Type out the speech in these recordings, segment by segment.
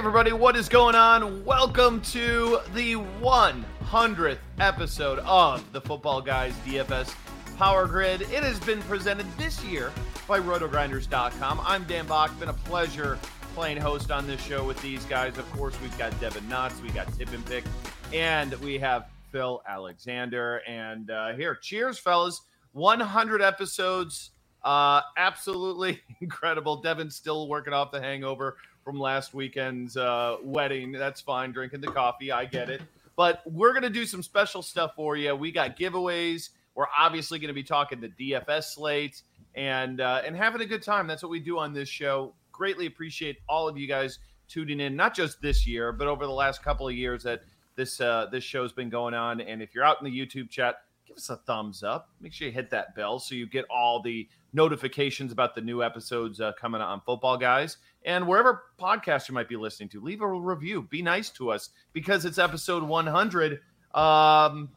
Everybody, what is going on? Welcome to the 100th episode of the Football Guys DFS Power Grid. It has been presented this year by rotogrinders.com. I'm Dan Back. Been a pleasure playing host on this show with these guys. Of course, we've got Devin Knotts, we got Tip and Pick, and we have Phil Alexander. And uh, here, cheers, fellas. 100 episodes. Uh, absolutely incredible. Devin's still working off the hangover from last weekend's uh, wedding. That's fine. Drinking the coffee. I get it. But we're going to do some special stuff for you. We got giveaways. We're obviously going to be talking the DFS slate and uh, and having a good time. That's what we do on this show. Greatly appreciate all of you guys tuning in, not just this year, but over the last couple of years that this uh, this show's been going on. And if you're out in the YouTube chat, give us a thumbs up. Make sure you hit that bell so you get all the notifications about the new episodes uh, coming on Football Guys. And wherever podcast you might be listening to, leave a review. Be nice to us because it's episode 100. Um,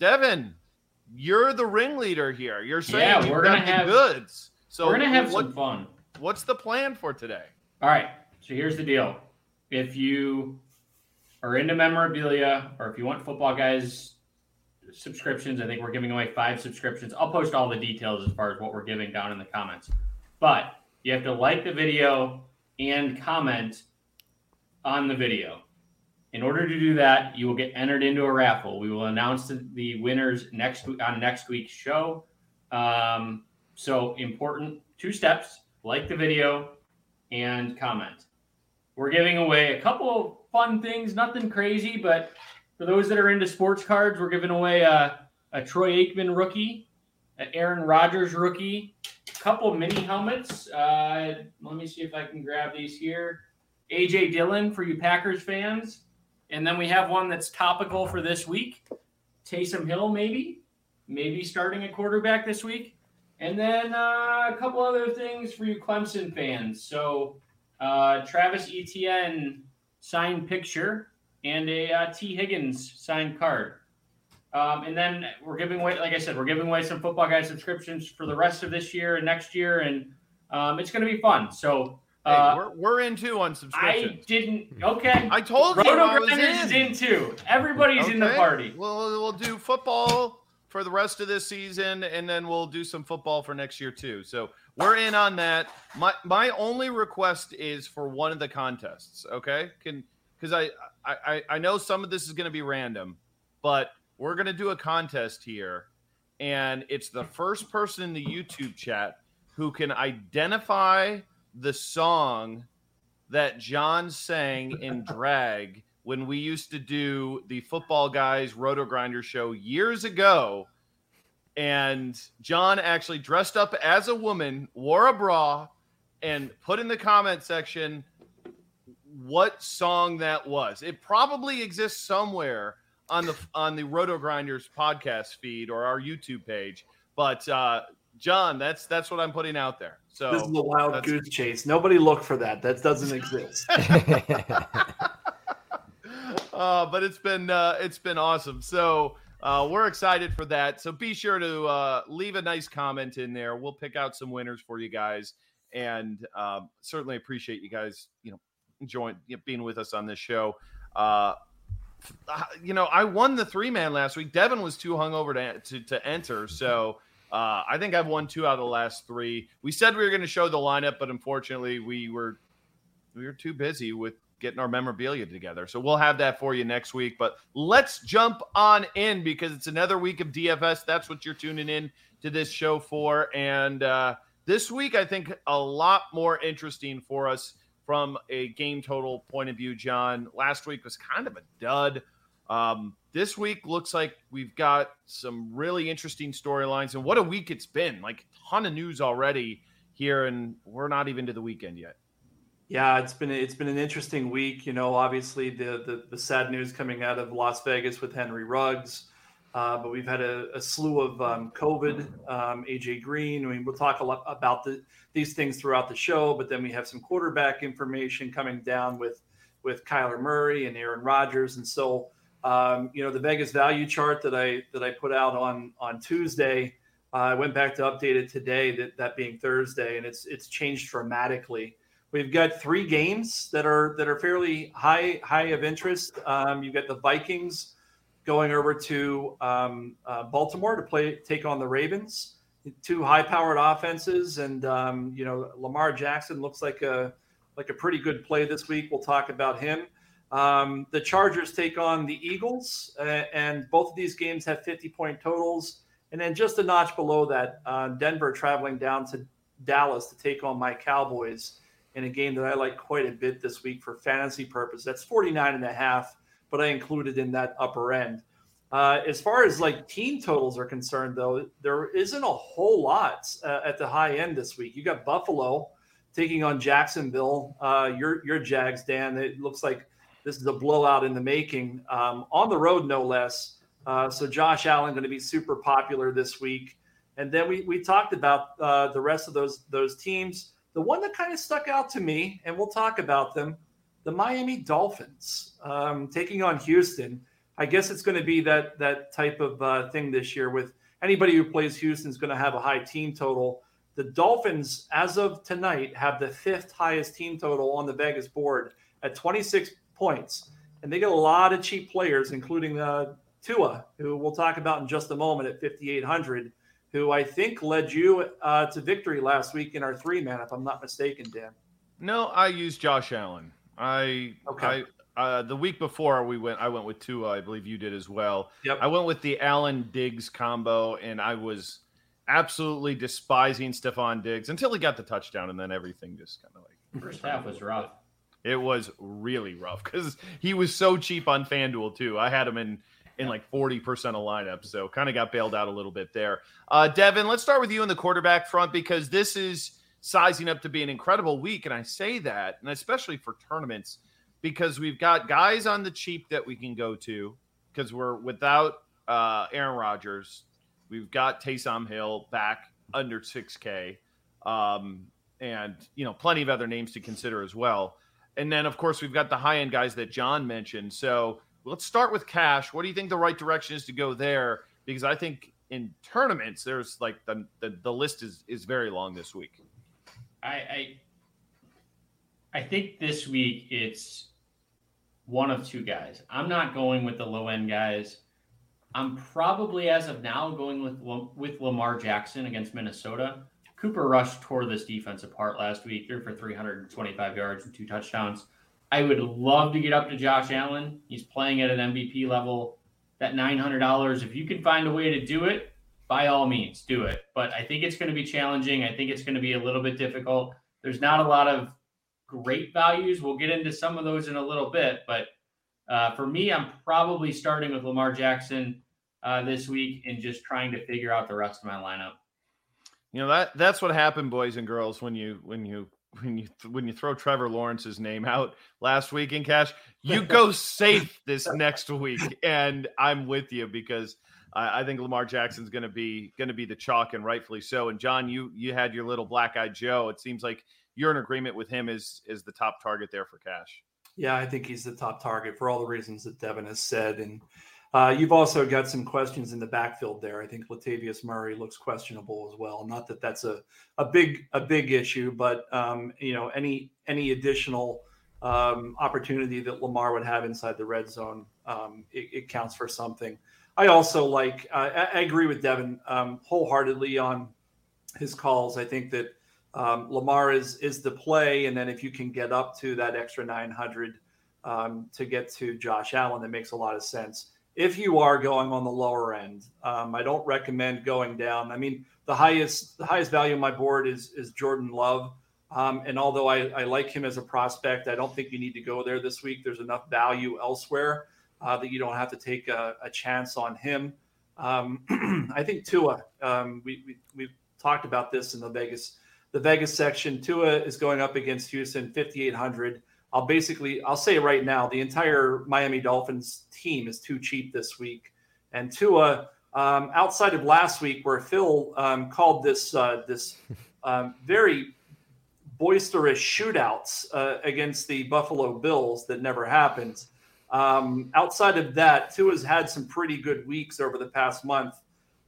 Devin, you're the ringleader here. You're saying Yeah, we're gonna have- goods. So We're gonna have what, some fun. What's the plan for today? All right. So here's the deal. If you are into memorabilia or if you want football guys subscriptions, I think we're giving away five subscriptions. I'll post all the details as far as what we're giving down in the comments. But you have to like the video and comment on the video. In order to do that, you will get entered into a raffle. We will announce the, winners next week on next week's show. Um, so important two steps: like the video and comment. We're giving away a couple fun things, nothing crazy, but for those that are into sports cards, we're giving away a, a Troy Aikman rookie, an Aaron Rodgers rookie, a couple mini helmets. Uh, let me see if I can grab these here. AJ Dillon for you Packers fans. And then we have one that's topical for this week. Taysom Hill, maybe, maybe starting a quarterback this week. And then uh, a couple other things for you Clemson fans. So uh, Travis Etienne signed picture and a uh, Tee Higgins signed card. Um, and then we're giving away, like I said, we're giving away some football guy subscriptions for the rest of this year and next year, and um, it's going to be fun. So Hey, uh, we're, we're in too on subscriptions. I didn't. Okay, I, told you Roto was Grinders is in. in too. Everybody's in the party. We'll, we'll do football for the rest of this season, and then we'll do some football for next year too. So we're in on that. My my only request is for one of the contests. Okay, can because I, I I- know some of this is going to be random, but we're going to do a contest here, and it's the first person in the YouTube chat who can identify the song that John sang in drag when we used to do the football guys roto grinder show years ago. And john actually dressed up as a woman wore a bra and put in the comment section what song that was it probably exists somewhere on the on the roto grinders podcast feed or our youtube page but uh john that's that's what i'm putting out there so This is a wild goose chase. Nobody look for that. That doesn't exist. uh, but it's been uh, it's been awesome. So uh, we're excited for that. So be sure to uh, leave a nice comment in there. We'll pick out some winners for you guys, and uh, certainly appreciate you guys, you know, enjoying being with us on this show. Uh, uh, you know, I won the three man last week. Devin was too hungover to to, to enter, so uh, I think I've won two out of the last three. We said we were going to show the lineup, but unfortunately, we were we were too busy with getting our memorabilia together. So we'll have that for you next week. But let's jump on in because it's another week of DFS. That's what you're tuning in to this show for. And uh, this week, I think a lot more interesting for us from a game total point of view, John. Last week was kind of a dud. Um, this week looks like we've got some really interesting storylines. And what a week it's been! Like ton of news already here, and we're not even to the weekend yet. Yeah, it's been it's been an interesting week. You know, obviously the the, the sad news coming out of Las Vegas with Henry Ruggs, uh, but we've had a, a slew of um, COVID, um, AJ Green. I mean, we'll talk a lot about the, these things throughout the show. But then we have some quarterback information coming down with with Kyler Murray and Aaron Rodgers, and so um, you know the Vegas value chart that I that I put out on on Tuesday. Uh, I went back to update it today, that that being Thursday, and it's it's changed dramatically. We've got three games that are that are fairly high high of interest. Um, you've got the Vikings going over to um, uh, Baltimore to play take on the Ravens. Two high powered offenses, and um, you know Lamar Jackson looks like a like a pretty good play this week. We'll talk about him. Um, the Chargers take on the Eagles, uh, and both of these games have 50 point totals. And then just a notch below that, uh, Denver traveling down to Dallas to take on my Cowboys in a game that I like quite a bit this week for fantasy purpose. That's 49 and a half, but I included in that upper end. Uh, as far as like team totals are concerned, though, there isn't a whole lot uh, at the high end this week. You got Buffalo taking on Jacksonville. Uh, your your Jags, Dan. It looks like this is a blowout in the making um, on the road, no less. Uh, so Josh Allen going to be super popular this week. And then we we talked about uh, the rest of those those teams. The one that kind of stuck out to me, and we'll talk about them, the Miami Dolphins um, taking on Houston. I guess it's going to be that that type of uh, thing this year. With anybody who plays Houston is going to have a high team total. The Dolphins, as of tonight, have the fifth highest team total on the Vegas board at 26 points, and they get a lot of cheap players, including uh, Tua, who we'll talk about in just a moment at 5,800 who I think led you uh, to victory last week in our three man, if I'm not mistaken, Dan. No, I used Josh Allen. I okay. I, uh, the week before we went, I went with Tua. I believe you did as well. Yep. I went with the Allen Diggs combo, and I was absolutely despising Stefon Diggs until he got the touchdown, and then everything just kind of like first half was rough. It was really rough because he was so cheap on FanDuel too. I had him in in like 40% of lineups. So kind of got bailed out a little bit there. Uh, Devin, let's start with you in the quarterback front because this is sizing up to be an incredible week. And I say that, and especially for tournaments, because we've got guys on the cheap that we can go to because we're without uh, Aaron Rodgers. We've got Taysom Hill back under 6K. Um, and, you know, plenty of other names to consider as well. And then, of course, we've got the high end guys that John mentioned. So, let's start with cash. What do you think the right direction is to go there? Because I think in tournaments, there's like the the, the list is is very long this week. I, I I think this week it's one of two guys. I'm not going with the low end guys. I'm probably as of now going with with Lamar Jackson against Minnesota. Cooper Rush tore this defense apart last week. Threw for 325 yards and two touchdowns. I would love to get up to Josh Allen. He's playing at an MVP level. That $900, if you can find a way to do it, by all means, do it. But I think it's going to be challenging. I think it's going to be a little bit difficult. There's not a lot of great values. We'll get into some of those in a little bit. But uh, for me, I'm probably starting with Lamar Jackson uh, this week and just trying to figure out the rest of my lineup. You know that that's what happened, boys and girls, when you when you when you when you throw Trevor Lawrence's name out last week in cash, you go safe this next week, and I'm with you because I, I think Lamar Jackson's going to be going to be the chalk, and rightfully so. And John, you you had your little black eyed Joe. It seems like you're in agreement with him as is the top target there for cash. Yeah, I think he's the top target for all the reasons that Devin has said, and Uh, you've also got some questions in the backfield there. I think Latavius Murray looks questionable as well. Not that that's a, a big a big issue, but um, you know any any additional um, opportunity that Lamar would have inside the red zone, um, it, it, counts for something. I also like uh, I, agree with Devin um, wholeheartedly on his calls. I think that um, Lamar is is the play, and then if you can get up to that extra 900 um, to get to Josh Allen, that makes a lot of sense if you are going on the lower end, um, I don't recommend going down. I mean, the highest the highest value on my board is is Jordan Love. Um, and although I, I, like him as a prospect, I don't think you need to go there this week. There's enough value elsewhere uh, that you don't have to take a, a chance on him. Um, I think Tua. Um, we, we we've talked about this in the Vegas the Vegas section. Tua is going up against Houston, 5800. I'll basically I'll say right now the entire Miami Dolphins team is too cheap this week, and Tua um, outside of last week where Phil um, called this uh, this um, very boisterous shootouts uh, against the Buffalo Bills that never happened. Um, outside of that, Tua's had some pretty good weeks over the past month.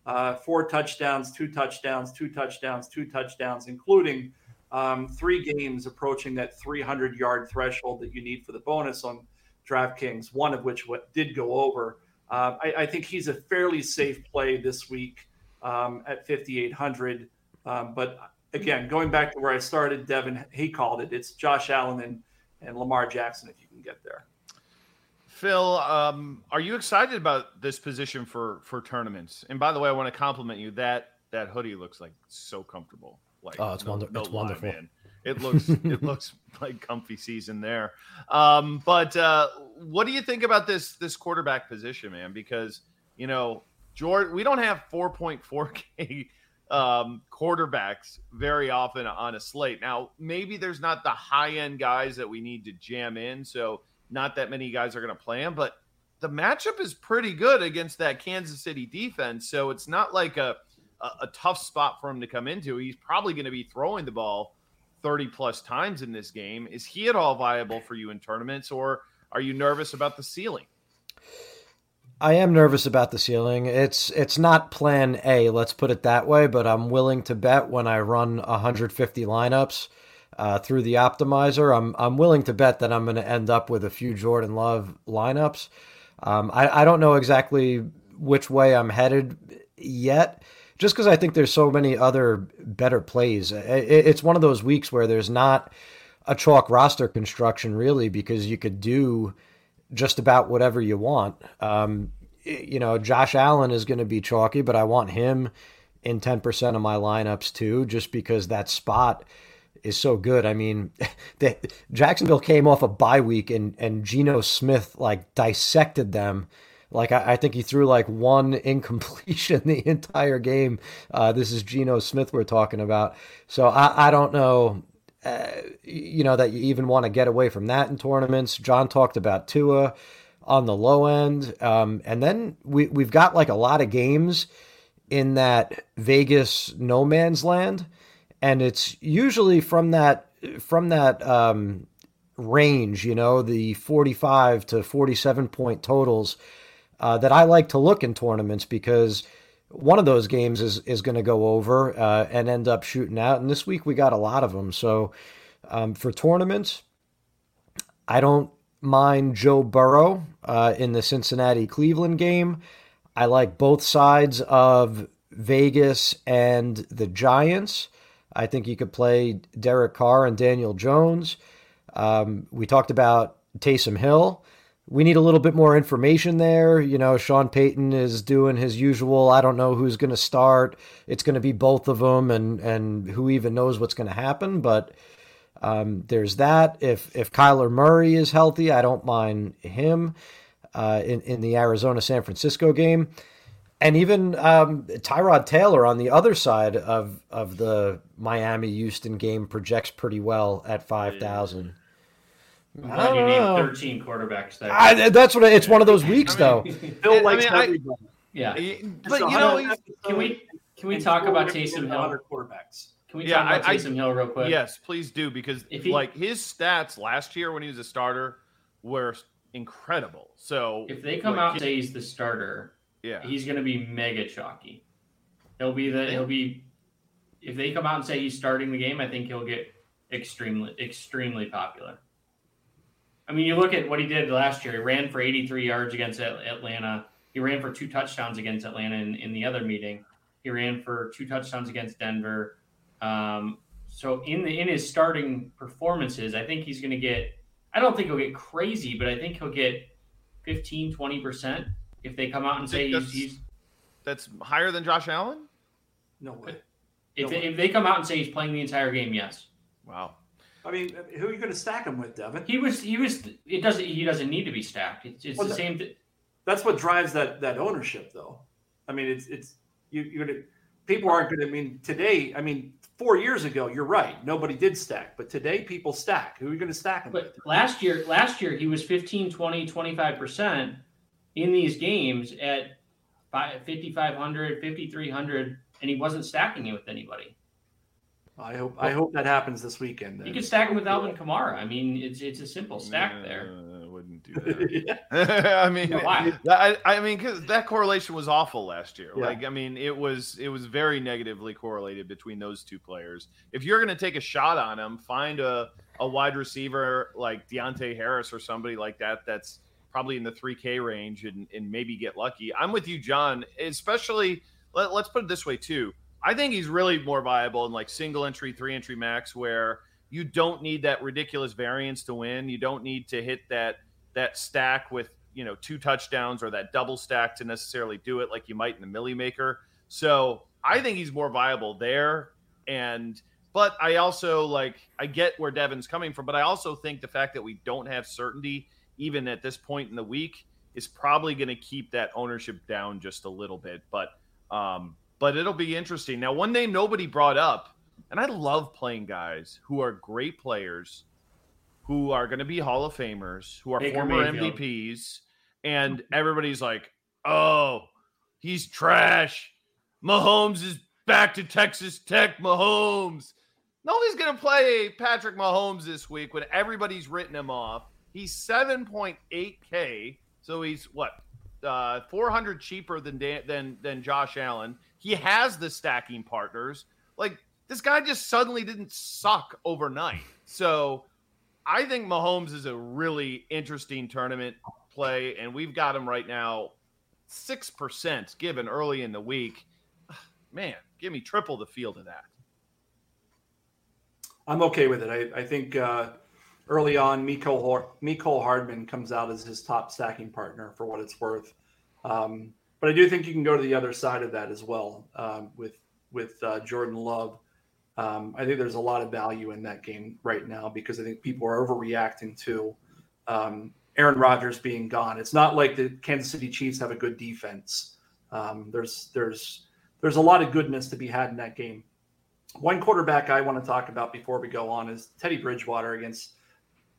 Uh, four touchdowns, two touchdowns, two touchdowns, two touchdowns, including um, three games approaching that 300 yard threshold that you need for the bonus on DraftKings, one of which did go over. Uh, I, I, think he's a fairly safe play this week um, at 5,800. Um, but again, going back to where I started, Devin, he called it. It's Josh Allen and, and Lamar Jackson if you can get there. Phil, um, are you excited about this position for for tournaments? And by the way, I want to compliment you. That that hoodie looks like so comfortable. Like, oh, it's, no, wonder- no it's lie, wonderful. Man. It looks it looks like comfy season there. Um, but uh, what do you think about this this quarterback position, man? Because you know, George, we don't have 4.4k um, quarterbacks very often on a slate. Now, maybe there's not the high end guys that we need to jam in, so not that many guys are going to play him. But the matchup is pretty good against that Kansas City defense, so it's not like a a, a tough spot for him to come into. He's probably going to be throwing the ball 30 plus times in this game. Is he at all viable for you in tournaments, or are you nervous about the ceiling? I am nervous about the ceiling. It's it's not plan A, let's put it that way, but I'm willing to bet when I run 150 lineups uh, through the optimizer, I'm I'm willing to bet that I'm going to end up with a few Jordan Love lineups. Um, I, I don't know exactly which way I'm headed yet just because I think there's so many other better plays. It's one of those weeks where there's not a chalk roster construction really because you could do just about whatever you want. Um, you know, Josh Allen is going to be chalky, but I want him in 10% of my lineups too, just because that spot is so good. I mean, the, Jacksonville came off a bye week and, and Geno Smith like dissected them like I, I, think he threw like one incompletion the entire game. Uh, this is Geno Smith we're talking about. So I, I don't know, uh, you know, that you even want to get away from that in tournaments. John talked about Tua on the low end, um, and then we we've got like a lot of games in that Vegas no man's land, and it's usually from that from that. Um, range, you know, the 45 to 47 point totals uh, that I like to look in tournaments because one of those games is is going to go over uh, and end up shooting out. And this week we got a lot of them. So um, for tournaments, I don't mind Joe Burrow uh, in the Cincinnati Cleveland game. I like both sides of Vegas and the Giants. I think you could play Derek Carr and Daniel Jones. Um, we talked about Taysom Hill we need a little bit more information there. You know, Sean Payton is doing his usual. I don't know who's going to start. It's going to be both of them, and and who even knows what's going to happen. But um, there's that. If if Kyler Murray is healthy, I don't mind him uh, in in the Arizona San Francisco game, and even um, Tyrod Taylor on the other side of of the Miami Houston game projects pretty well at five thousand. I'm glad you named 13 quarterbacks there. I, that's what it's one of those weeks, I mean, though. Phil likes I mean, everybody. Yeah, but you know, can we can we talk about Taysom Hill? Quarterbacks. Can we yeah, talk about I, Taysom Hill real quick? Yes, please do because if he, like his stats last year when he was a starter were incredible. So if they come like, out and say he's the starter, yeah, he's going to be mega chalky. He'll be the he'll be if they come out and say he's starting the game, I think he'll get extremely extremely popular. I mean, you look at what he did last year. He ran for 83 yards against Atlanta. He ran for two touchdowns against Atlanta in, in the other meeting. He ran for two touchdowns against Denver. Um, so in the in his starting performances, I think he's going to get. I don't think he'll get crazy, but I think he'll get 15, 20 percent if they come out and say he's, he's. That's higher than Josh Allen. No way. If, no they, way. if they come out and say he's playing the entire game, yes. Wow. I mean, who are you going to stack him with, Devin? He was. He was. It doesn't. He doesn't need to be stacked. It's, it's well, the that, same. Th- that's what drives that that ownership, though. I mean, it's it's you, you're gonna people aren't going to. I mean, today. I mean, four years ago, you're right. Nobody did stack, but today people stack. Who are you going to stack him? But with? last year, last year he was 15, 20, 25 percent in these games at 5,500, 5,300, and he wasn't stacking it with anybody. I hope I hope that happens this weekend. Then. You can stack him with Alvin Kamara. I mean, it's it's a simple stack there. I wouldn't do that. I mean, why? I, I mean, because that correlation was awful last year. Yeah. Like, I mean, it was it was very negatively correlated between those two players. If you're going to take a shot on him, find a a wide receiver like Deonte Harris or somebody like that. That's probably in the 3K range and, and maybe get lucky. I'm with you, John. Especially, let, let's put it this way too I think he's really more viable in like single entry, three entry max, where you don't need that ridiculous variance to win. You don't need to hit that that stack with you know two touchdowns or that double stack to necessarily do it like you might in the Milly Maker. So I think he's more viable there. And but I also like I get where Devin's coming from, but I also think the fact that we don't have certainty even at this point in the week is probably going to keep that ownership down just a little bit. But um, but it'll be interesting. Now, one name nobody brought up, and I love playing guys who are great players, who are going to be Hall of Famers, who are Baker former Mayfield. MVPs, and everybody's like, "Oh, he's trash." Mahomes is back to Texas Tech. Mahomes. Nobody's going to play Patrick Mahomes this week when everybody's written him off. He's 7.8K. So he's what? Uh, 400 cheaper than Dan, than than Josh Allen. He has the stacking partners. Like this guy just suddenly didn't suck overnight. So I think Mahomes is a really interesting tournament play, and we've got him right now six percent given early in the week. Man, give me triple the field of that. I'm okay with it. I, I think uh, early on, Mecole, Hardman comes out as his top stacking partner for what it's worth. Um, but I do think you can go to the other side of that as well um, with with uh, Jordan Love. Um, I think there's a lot of value in that game right now because I think people are overreacting to um, Aaron Rodgers being gone. It's not like the Kansas City Chiefs have a good defense. Um, there's there's there's a lot of goodness to be had in that game. One quarterback I want to talk about before we go on is Teddy Bridgewater against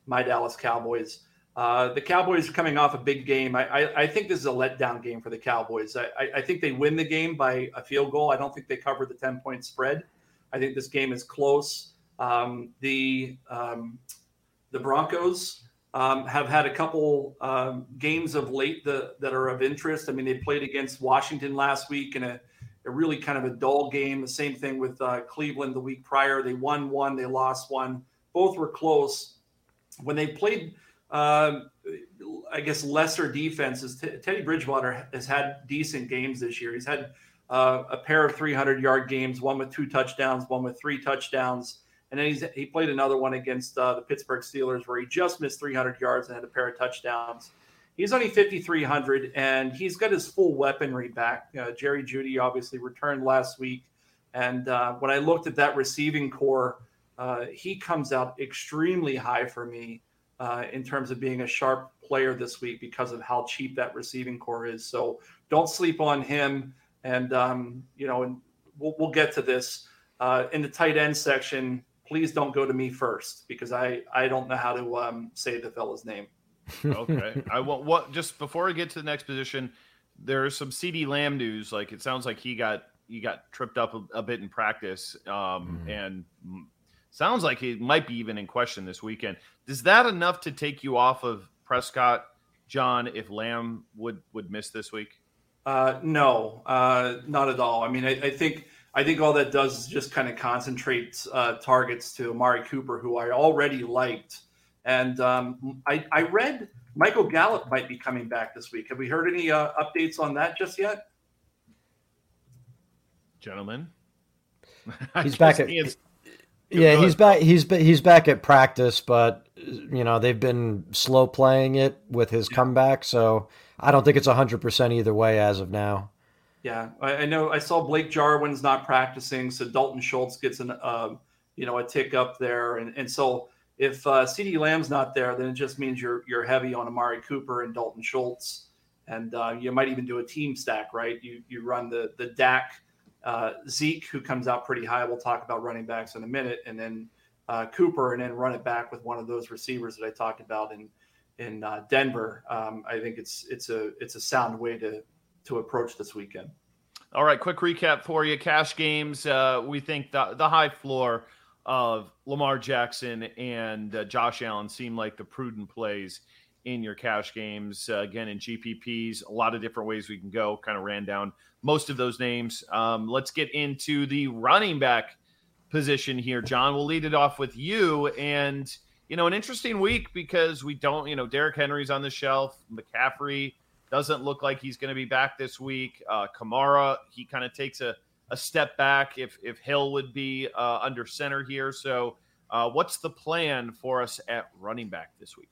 my Dallas Cowboys. Uh, the Cowboys are coming off a big game. I, I, I, think this is a letdown game for the Cowboys. I, I, think they win the game by a field goal. I don't think they cover the 10 point spread. I think this game is close. Um, the um, the Broncos um, have had a couple um, games of late the, that are of interest. I mean, they played against Washington last week in a, a really kind of a dull game. The same thing with uh, Cleveland the week prior. They won one, they lost one. Both were close. When they played um, I guess lesser defenses. T- Teddy Bridgewater has had decent games this year. He's had uh, a pair of 300 yard games, one with two touchdowns, one with three touchdowns, and then he's he played another one against uh, the Pittsburgh Steelers where he just missed 300 yards and had a pair of touchdowns. He's only 5,300, and he's got his full weaponry back. Uh, Jerry Jeudy obviously returned last week, and uh, when I looked at that receiving core, uh, he comes out extremely high for me uh, in terms of being a sharp player this week because of how cheap that receiving core is. So don't sleep on him. And um, you know, and we'll, we'll get to this uh, in the tight end section. Please don't go to me first because I I don't know how to um, say the fella's name. okay, I want what just before I get to the next position. There's some CeeDee Lamb news. Like it sounds like he got he got tripped up a, a bit in practice, um, mm-hmm. and Sounds like he might be even in question this weekend. Is that enough to take you off of Prescott John, if Lamb would would miss this week? Uh, no, uh, not at all. I mean, I, I, think I think all that does is just kind of concentrate uh, targets to Amari Cooper, who I already liked, and um, I, I, read Michael Gallup might be coming back this week. Have we heard any uh, updates on that just yet? Gentlemen, he's back at. Yeah, he's back. He's he's back at practice, but you know they've been slow playing it with his yeah. comeback, so I don't think it's hundred percent either way as of now. Yeah, I, I, know. I saw Blake Jarwin's not practicing, so Dalton Schultz gets an uh, you know a tick up there, and and so if uh, CeeDee Lamb's not there, then it just means you're you're heavy on Amari Cooper and Dalton Schultz, and uh, you might even do a team stack, right? You you run the the Dak uh, Zeke, who comes out pretty high. We'll talk about running backs in a minute, and then uh, Cooper, and then run it back with one of those receivers that I talked about in in uh, Denver. Um, I think it's it's a it's a sound way to to approach this weekend. All right, quick recap for you. Cash games. Uh, we think the the high floor of Lamar Jackson and uh, Josh Allen seem like the prudent plays in your cash games. Uh, again, in GPPs, a lot of different ways we can go. Kind of ran down most of those names. Um, let's get into the running back position here, John. We'll lead it off with you. And, you know, an interesting week because we don't, you know, Derrick Henry's on the shelf. McCaffrey doesn't look like he's going to be back this week. Uh, Kamara, he kind of takes a, a step back if, if Hill would be uh, under center here. So, uh, what's the plan for us at running back this week?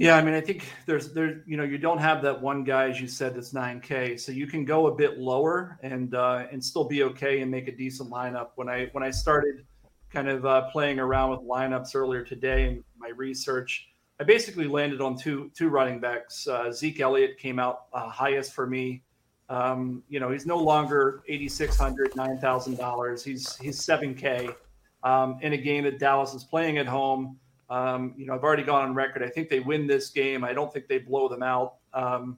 Yeah, I mean, I think there's there, you know, you don't have that one guy as you said that's 9K, so you can go a bit lower and uh, and still be okay and make a decent lineup. When I when I started kind of uh, playing around with lineups earlier today in my research, I basically landed on two two running backs. Uh, Zeke Elliott came out uh, highest for me. Um, you know, he's no longer 8,600, $9,000. He's he's 7K um, in a game that Dallas is playing at home. Um, you know, I've already gone on record. I think they win this game. I don't think they blow them out. Um,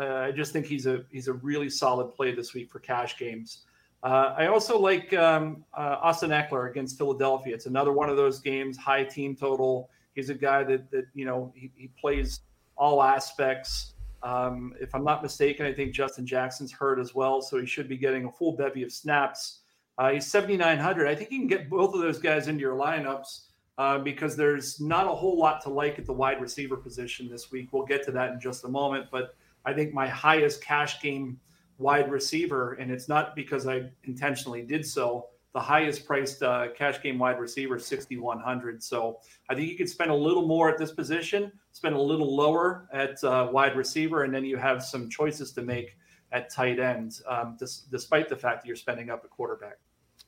uh, I just think he's a he's a really solid play this week for cash games. Uh, I also like um, uh, Austin Ekeler against Philadelphia. It's another one of those games, high team total. He's a guy that that you know he, he plays all aspects. Um, if I'm not mistaken, I think Justin Jackson's hurt as well, so he should be getting a full bevy of snaps. Uh, he's 7,900. I think you can get both of those guys into your lineups uh, because there's not a whole lot to like at the wide receiver position this week. We'll get to that in just a moment. But I think my highest cash game wide receiver, and it's not because I intentionally did so, the highest priced uh, cash game wide receiver, 6,100. So I think you could spend a little more at this position, spend a little lower at uh, wide receiver, and then you have some choices to make at tight end, um, despite the fact that you're spending up a quarterback.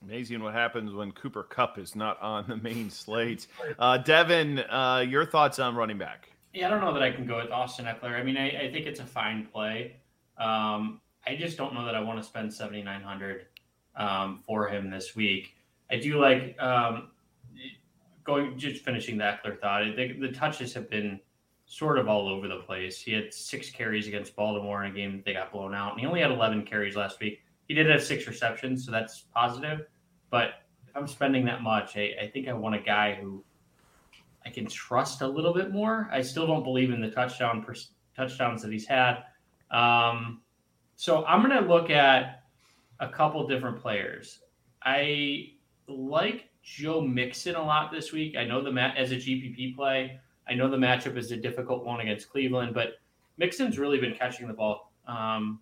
Amazing what happens when Cooper Kupp is not on the main slate. Uh, Devin, uh, your thoughts on running back? Yeah, I don't know that I can go with Austin Ekeler. I mean, I, I think it's a fine play. Um, I just don't know that I want to spend seventy nine hundred um, for him this week. I do like um, going just finishing the Ekeler thought. I think the touches have been sort of all over the place. He had six carries against Baltimore in a game that they got blown out, and he only had eleven carries last week. He did have six receptions, so that's positive. But if I'm spending that much, I, I think I want a guy who I can trust a little bit more. I still don't believe in the touchdown per, touchdowns that he's had. Um, so I'm going to look at a couple different players. I like Joe Mixon a lot this week. I know the mat as a GPP play. I know the matchup is a difficult one against Cleveland, but Mixon's really been catching the ball um,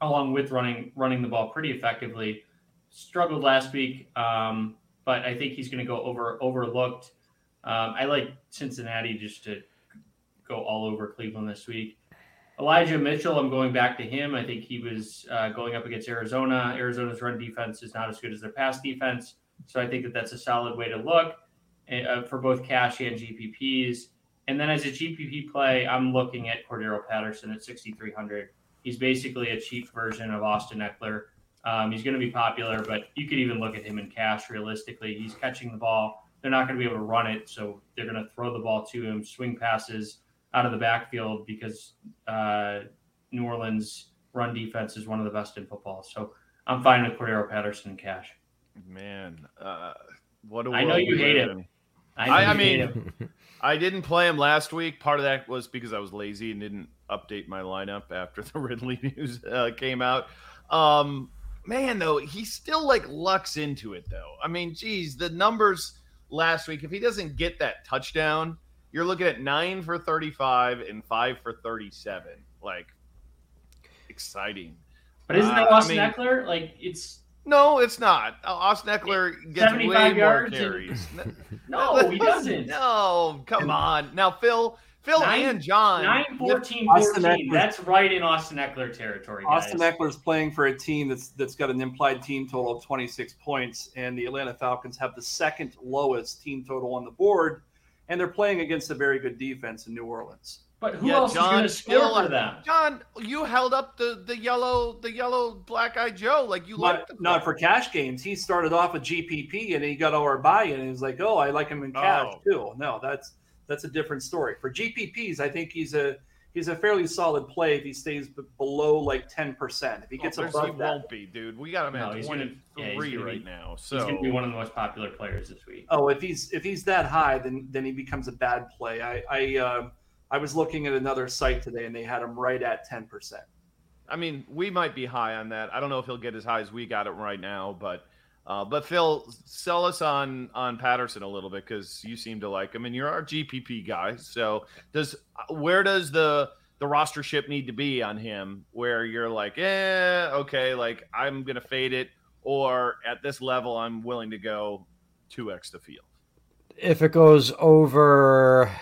along with running running the ball pretty effectively struggled last week, um, but I think he's going to go over overlooked. Um, I like Cincinnati just to go all over Cleveland this week. Elijah Mitchell, I'm going back to him. I think he was uh, going up against Arizona. Arizona's run defense is not as good as their pass defense, so I think that that's a solid way to look uh, for both cash and GPPs. And then as a GPP play, I'm looking at Cordarrelle Patterson at 6,300. He's basically a cheap version of Austin Ekeler. Um, he's going to be popular, but you could even look at him in cash realistically. He's catching the ball. They're not going to be able to run it, so they're going to throw the ball to him, swing passes out of the backfield because uh, New Orleans run defense is one of the best in football. So I'm fine with Cordarrelle Patterson in cash. Man, uh, what a I know you hate him. I, I mean, I didn't play him last week. Part of that was because I was lazy and didn't update my lineup after the Ridley news uh, came out. Um, man, though, he still like lucks into it, though. I mean, geez, the numbers last week, if he doesn't get that touchdown, you're looking at nine for 35 and five for 37. Like, exciting. But isn't that uh, Austin I mean, Ekeler? Like, it's no, it's not. Uh, Austin Ekeler gets way more carries. And... no, he doesn't. No, come on. Now, Phil, Phil nine, and John. 9 14 14. That's right in Austin Ekeler territory. Guys. Austin Ekeler's playing for a team that's that's got an implied team total of 26 points, and the Atlanta Falcons have the second lowest team total on the board, and they're playing against a very good defense in New Orleans. But who yeah, else John, is going to score for them? John, you held up the the yellow the yellow black eye Joe like you like. Not for cash games. He started off with GPP and he got our buy-in. And he was like, "Oh, I like him in cash oh. too." No, that's that's a different story. For GPPs, I think he's a he's a fairly solid play if he stays below like ten percent. If he gets oh, above he that, won't be, dude. We got him no, at twenty three yeah, right be, now. So he's going to be one of the most popular players this week. Oh, if he's if he's that high, then then he becomes a bad play. I I. Uh, I was looking at another site today and they had him right at 10%. I mean, we might be high on that. I don't know if he'll get as high as we got it right now, but uh, but Phil, sell us on on Patterson a little bit because you seem to like him, and you're our GPP guy. So does where does the the roster ship need to be on him? Where you're like, eh, okay, like I'm gonna fade it, or at this level, I'm willing to go two x the field. If it goes over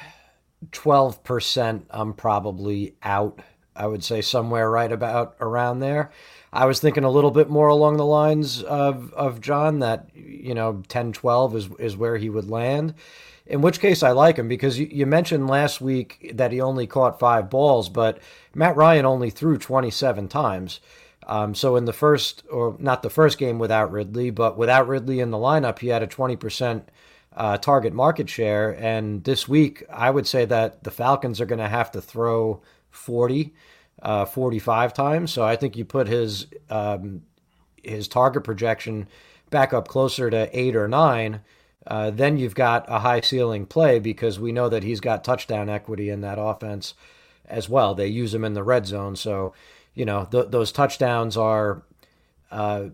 12%, I'm probably out. I would say somewhere right about around there. I was thinking a little bit more along the lines of, of John that, you know, 10 12 is, is where he would land. In which case, I like him because you, you mentioned last week that he only caught five balls, but Matt Ryan only threw 27 times. Um, so in the first, or not the first game without Ridley, but without Ridley in the lineup, he had a 20% uh, target market share. And this week, I would say that the Falcons are going to have to throw 40, uh, 45 times. So I think you put his um, his target projection back up closer to eight or nine. Uh, then you've got a high ceiling play because we know that he's got touchdown equity in that offense as well. They use him in the red zone, so you know th- those touchdowns are uh,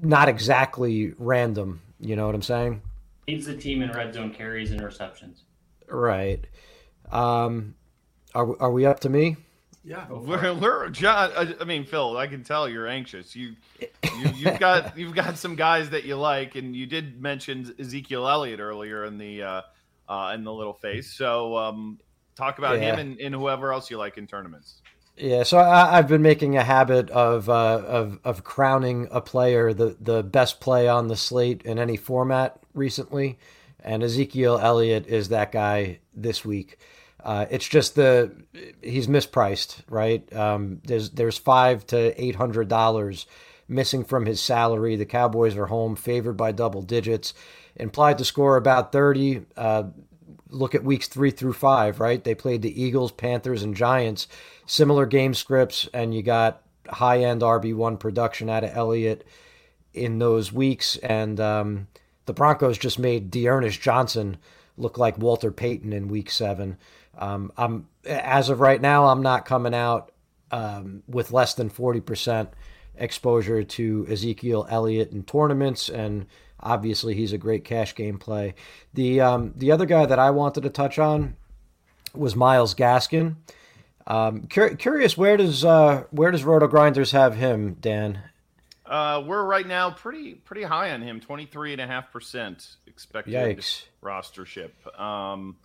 not exactly random. You know what I'm saying? leads the team in red zone carries and receptions. Right. Um, are are we up to me? Yeah, we're, we're John. I, mean, Phil. I can tell you're anxious. You, you you've got you've got some guys that you like, and you did mention Ezekiel Elliott earlier in the uh, uh, in the little face. So um, talk about yeah. him and, and whoever else you like in tournaments. Yeah, so I, have been making a habit of, uh, of of crowning a player the the best play on the slate in any format recently, and Ezekiel Elliott is that guy this week. Uh, it's just the he's mispriced, right? Um, there's there's five to eight hundred dollars missing from his salary. The Cowboys are home, favored by double digits, implied to score about thirty. Uh, look at weeks three through five, right? They played the Eagles, Panthers, and Giants similar game scripts, and you got high end RB1 production out of Elliott in those weeks. And um, the Broncos just made D'Ernest Johnson look like Walter Payton in week seven. Um, I'm as of right now, I'm not coming out um, with less than 40% exposure to Ezekiel Elliott in tournaments, and obviously he's a great cash game play. The um, the other guy that I wanted to touch on was Myles Gaskin. Um, cur- curious, where does uh, where does Roto Grinders have him, Dan? Uh, we're right now pretty pretty high on him, twenty three and a half percent expected Yikes. rostership. Um,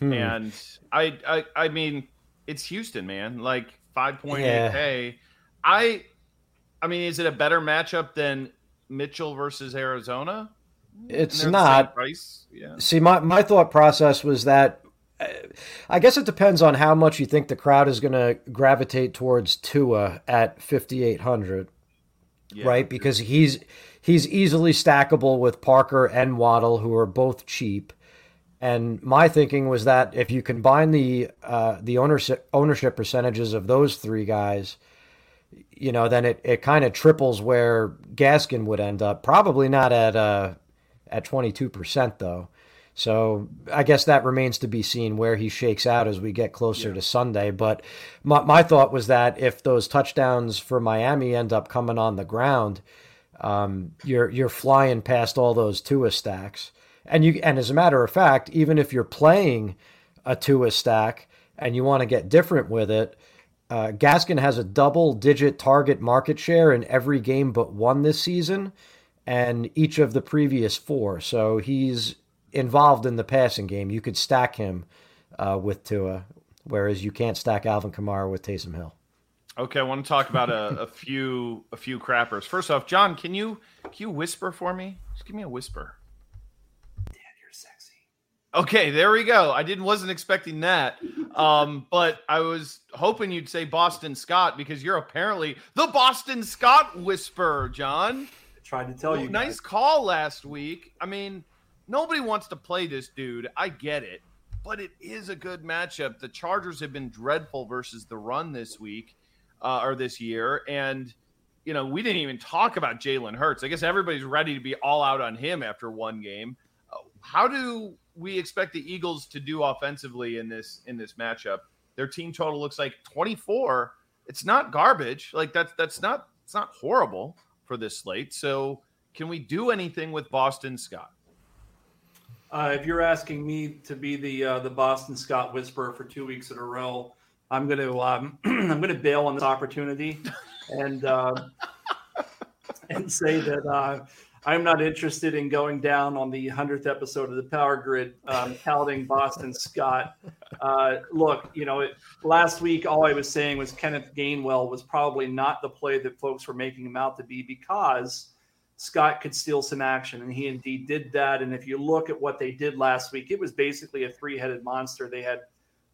hmm. and I, I I mean, it's Houston, man. Like five point eight k. I I mean, is it a better matchup than Mitchell versus Arizona? It's not. Price? Yeah. See, my, my thought process was that I guess it depends on how much you think the crowd is going to gravitate towards Tua at 5800. Yeah, right? Because he's he's easily stackable with Parker and Waddle who are both cheap. And my thinking was that if you combine the uh, the ownership ownership percentages of those three guys, you know, then it, it kind of triples where Gaskin would end up. Probably not at uh, at twenty two percent though. So I guess that remains to be seen where he shakes out as we get closer yeah. to Sunday. But my, my thought was that if those touchdowns for Miami end up coming on the ground, um, you're you're flying past all those Tua stacks. And you and as a matter of fact, even if you're playing a Tua stack and you want to get different with it, uh, Gaskin has a double digit target market share in every game but one this season and each of the previous four. So he's involved in the passing game. You could stack him uh, with Tua, whereas you can't stack Alvin Kamara with Taysom Hill. Okay, I want to talk about a, a few a few crappers. First off, John, can you can you whisper for me? Just give me a whisper. Dad, you're sexy. Okay, there we go. I didn't wasn't expecting that, um, but I was hoping you'd say Boston Scott because you're apparently the Boston Scott whisperer, John. I tried to tell you. Guys. Nice call last week. I mean, nobody wants to play this dude. I get it, but it is a good matchup. The Chargers have been dreadful versus the run this week uh, or this year, and you know we didn't even talk about Jalen Hurts. I guess everybody's ready to be all out on him after one game. Uh, how do we expect the Eagles to do offensively in this in this matchup? Their team total looks like 24. It's not garbage. Like that's that's not it's not horrible for this slate. So can we do anything with Boston Scott? Uh, if you're asking me to be the uh, the Boston Scott whisperer for two weeks in a row, I'm going to um, I'm going to bail on this opportunity and uh, and say that uh, I'm not interested in going down on the hundredth episode of the Power Grid um, Boston Scott. Uh, look, you know, it, last week all I was saying was Kenneth Gainwell was probably not the play that folks were making him out to be because Scott could steal some action, and he indeed did that. And if you look at what they did last week, it was basically a three-headed monster. They had,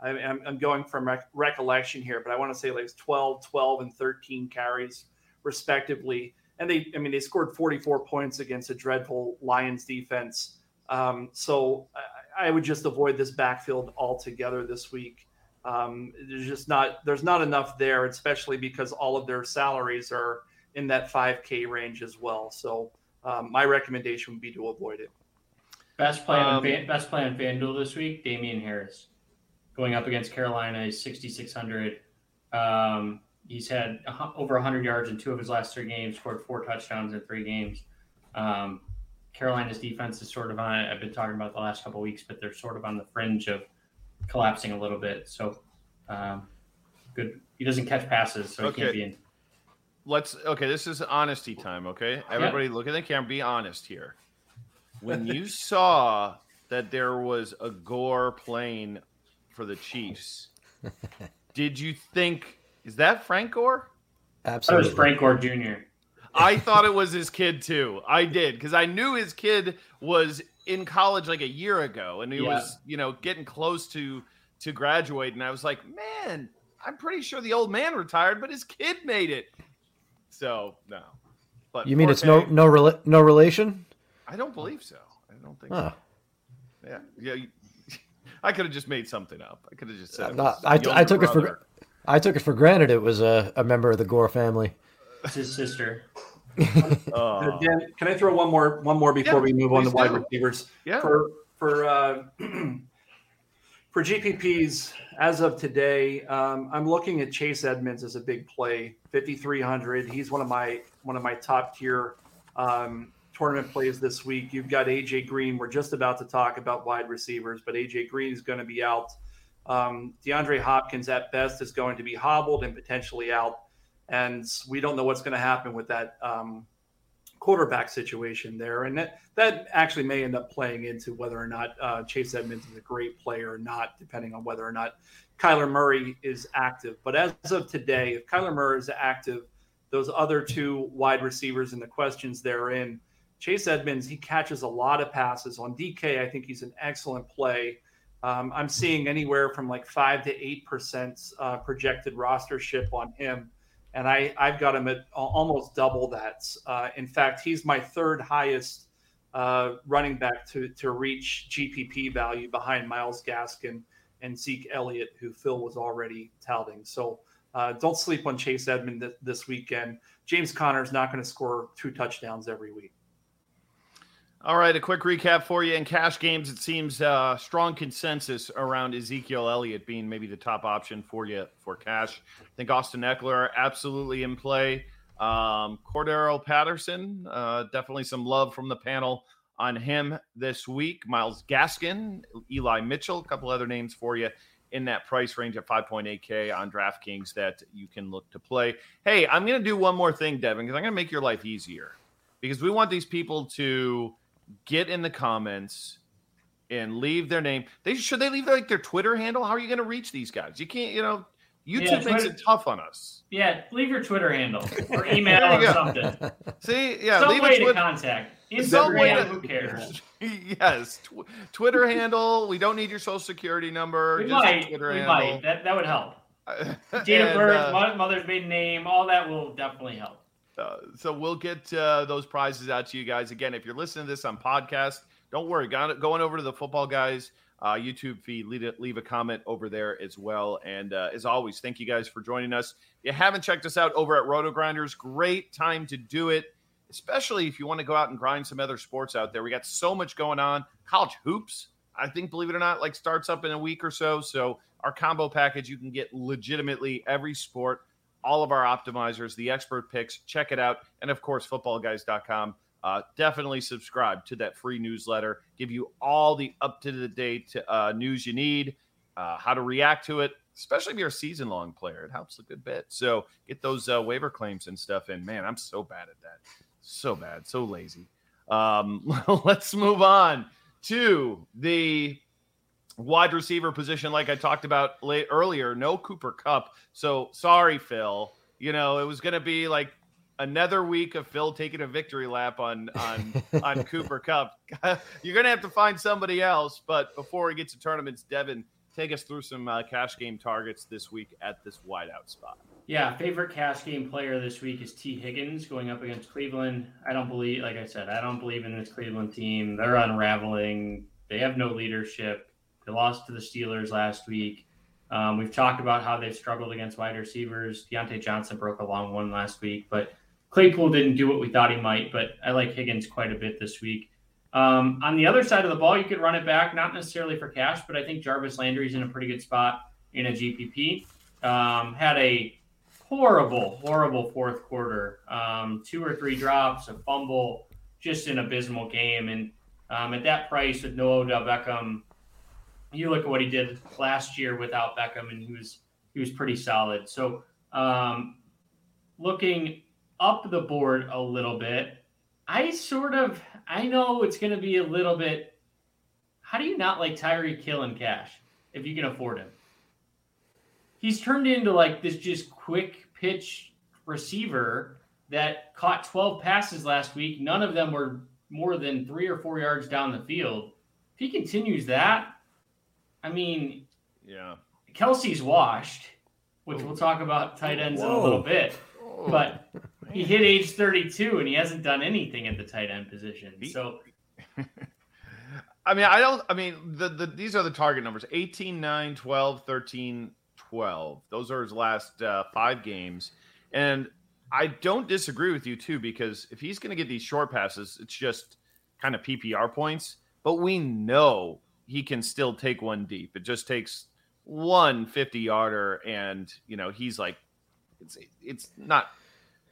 I, am going from rec- recollection here, but I want to say like 12, 12, and 13 carries respectively. And they, I mean, they scored 44 points against a dreadful Lions defense. Um, so I, I, would just avoid this backfield altogether this week. Um, there's just not, there's not enough there, especially because all of their salaries are in that 5K range as well. So um, my recommendation would be to avoid it. Best play on um, best play on FanDuel this week, Damien Harris, going up against Carolina is 6600. Um, he's had over 100 yards in two of his last three games, scored four touchdowns in three games. Um, Carolina's defense is sort of on. I've been talking about the last couple weeks, but they're sort of on the fringe of collapsing a little bit. So, um, good. He doesn't catch passes, so okay. he can't be in let's okay. This is honesty time. Okay, everybody, yeah. look at the camera. Be honest here. When you saw that there was a Gore playing for the Chiefs, did you think is that Frank Gore? Absolutely, that was Frank Gore Jr. I thought it was his kid too. I did because I knew his kid was in college like a year ago, and he yeah. was you know getting close to to graduate, and I was like, man, I'm pretty sure the old man retired, but his kid made it. So no. But you mean it's no no rela- no relation? I don't believe so. I don't think huh. so. Yeah, yeah. I could have just made something up. I could have just said. Not, I, I took brother. it for I took it for granted it was a, a member of the Gore family. It's his sister. uh, Dan, can I throw one more one more before yeah, we move on to wide receivers? Yeah. For for uh, for GPPs, as of today, um, I'm looking at Chase Edmonds as a big play, 5,300. He's one of my one of my top tier um, tournament plays this week. You've got AJ Green. We're just about to talk about wide receivers, but AJ Green is going to be out. Um, DeAndre Hopkins at best is going to be hobbled and potentially out, and we don't know what's going to happen with that um, quarterback situation there, and that that actually may end up playing into whether or not uh, Chase Edmonds is a great player or not, depending on whether or not Kyler Murray is active. But as of today, if Kyler Murray is active, those other two wide receivers and the questions therein, Chase Edmonds he catches a lot of passes on DK. I think he's an excellent play. Um, I'm seeing anywhere from like five to eight percent uh, projected rostership on him and I I've got him at almost double that. Uh, in fact, he's my third highest uh, running back to to reach GPP value behind Myles Gaskin and Zeke Elliott, who Phil was already touting. So. Uh, don't sleep on Chase Edmond th- this weekend. James Conner is not going to score two touchdowns every week. All right, a quick recap for you. In cash games, it seems uh, strong consensus around Ezekiel Elliott being maybe the top option for you for cash. I think Austin Ekeler absolutely in play. Um, Cordarrelle Patterson, uh, definitely some love from the panel on him this week. Myles Gaskin, Eli Mitchell, a couple other names for you in that price range at 5.8K on DraftKings that you can look to play. Hey, I'm going to do one more thing, Devin, because I'm going to make your life easier because we want these people to get in the comments and leave their name. They should they leave like their Twitter handle? How are you going to reach these guys? You can't, you know, YouTube yeah, makes it tough on us. Yeah, leave your Twitter handle or email or something. See, yeah, some leave way twi- to contact. Instagram, way to, who cares? yes, tw- Twitter handle. We don't need your social security number. We might. we handle. might. That that would help. Date of birth, uh, mother's maiden name, all that will definitely help. Uh, so we'll get uh, those prizes out to you guys. Again, if you're listening to this on podcast, don't worry. Going over to the Football Guys uh, YouTube feed. Leave a, leave a comment over there as well. And uh, as always, thank you guys for joining us. If you haven't checked us out over at RotoGrinders, great time to do it, especially if you want to go out and grind some other sports out there. We got so much going on. College hoops, I think, believe it or not, like starts up in a week or so. So our combo package, you can get legitimately every sport all of our optimizers, the expert picks. Check it out. And of course, footballguys.com. Uh, definitely subscribe to that free newsletter. Give you all the up to the date uh, news you need, uh, how to react to it, especially if you're a season long player. It helps a good bit. So get those uh, waiver claims and stuff in. Man, I'm so bad at that. So bad. So lazy. Um, let's move on to the wide receiver position, like I talked about late earlier, no Cooper Kupp. So sorry, Phil. You know, it was going to be like another week of Phil taking a victory lap on on on Cooper Kupp. You're going to have to find somebody else. But before we get to tournaments, Devin, take us through some uh, cash game targets this week at this wideout spot. Yeah, favorite cash game player this week is Tee Higgins going up against Cleveland. I don't believe, like I said, I don't believe in this Cleveland team. They're unraveling. They have no leadership. They lost to the Steelers last week. Um, we've talked about how they've struggled against wide receivers. Diontae Johnson broke a long one last week, but Claypool didn't do what we thought he might. But I like Higgins quite a bit this week. Um, on the other side of the ball, you could run it back, not necessarily for cash, but I think Jarvis Landry's in a pretty good spot in a GPP. Um, had a horrible, horrible fourth quarter. Um, two or three drops, a fumble, just an abysmal game. And um, at that price with no Odell Beckham, you look at what he did last year without Beckham, and he was he was pretty solid. So um, looking up the board a little bit, I sort of I know it's going to be a little bit. How do you not like Tyreek Hill in cash if you can afford him? He's turned into like this just quick pitch receiver that caught 12 passes last week. None of them were more than three or four yards down the field. If he continues that, I mean, yeah, Kelce's washed, which we'll talk about tight ends Whoa. in a little bit. But he hit age 32 and he hasn't done anything at the tight end position. So, I mean, I don't, I mean, the, the these are the target numbers 18, 9, 12, 13, 12. Those are his last uh, five games. And I don't disagree with you, too, because if he's going to get these short passes, it's just kind of PPR points. But we know he can still take one deep. It just takes one 50 yarder, and you know he's like, it's it's not.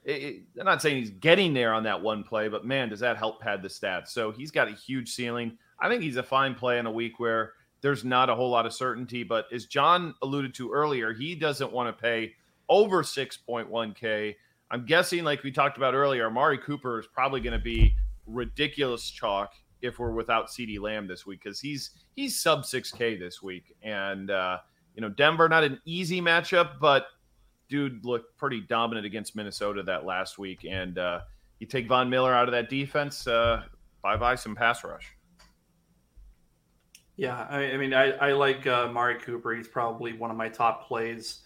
It, I'm not saying he's getting there on that one play, but man, does that help pad the stats? So he's got a huge ceiling. I think he's a fine play in a week where there's not a whole lot of certainty. But as John alluded to earlier, he doesn't want to pay over 6.1K. I'm guessing, like we talked about earlier, Amari Cooper is probably going to be ridiculous chalk if we're without CeeDee Lamb this week because he's he's sub 6K this week. And, uh, you know, Denver, not an easy matchup, but dude looked pretty dominant against Minnesota that last week. And uh, you take Von Miller out of that defense, uh, bye bye some pass rush. Yeah, I, I mean, I, I like uh, Mari Cooper. He's probably one of my top plays.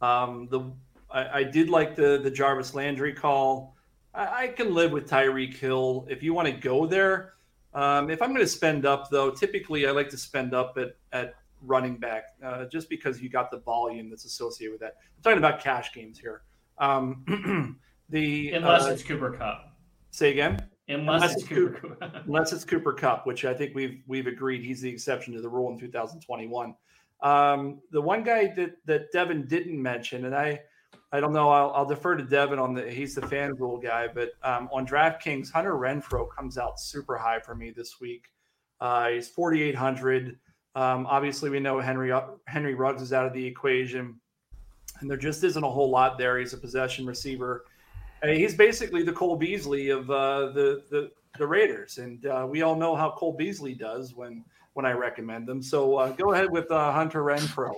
Um, the I, I did like the the Jarvis Landry call. I, I can live with Tyreek Hill if you want to go there. Um, if I'm going to spend up, though, typically I like to spend up at, at running back uh, just because you got the volume that's associated with that. I'm talking about cash games here. Um, the unless uh, it's Cooper Kupp. Say again. Unless, unless it's Cooper, Cooper unless it's Cooper Kupp, which I think we've we've agreed he's the exception to the rule in 2021. Um, the one guy that that Devin didn't mention, and I I don't know, I'll, I'll defer to Devin on the he's the FanDuel guy, but um, on DraftKings, Hunter Renfrow comes out super high for me this week. Uh, he's 4,800. Um, obviously, we know Henry Henry Ruggs is out of the equation, and there just isn't a whole lot there. He's a possession receiver. he's basically the Cole Beasley of uh, the, the the Raiders, and uh, we all know how Cole Beasley does when when I recommend them. So uh, go ahead with uh, Hunter Renfrow.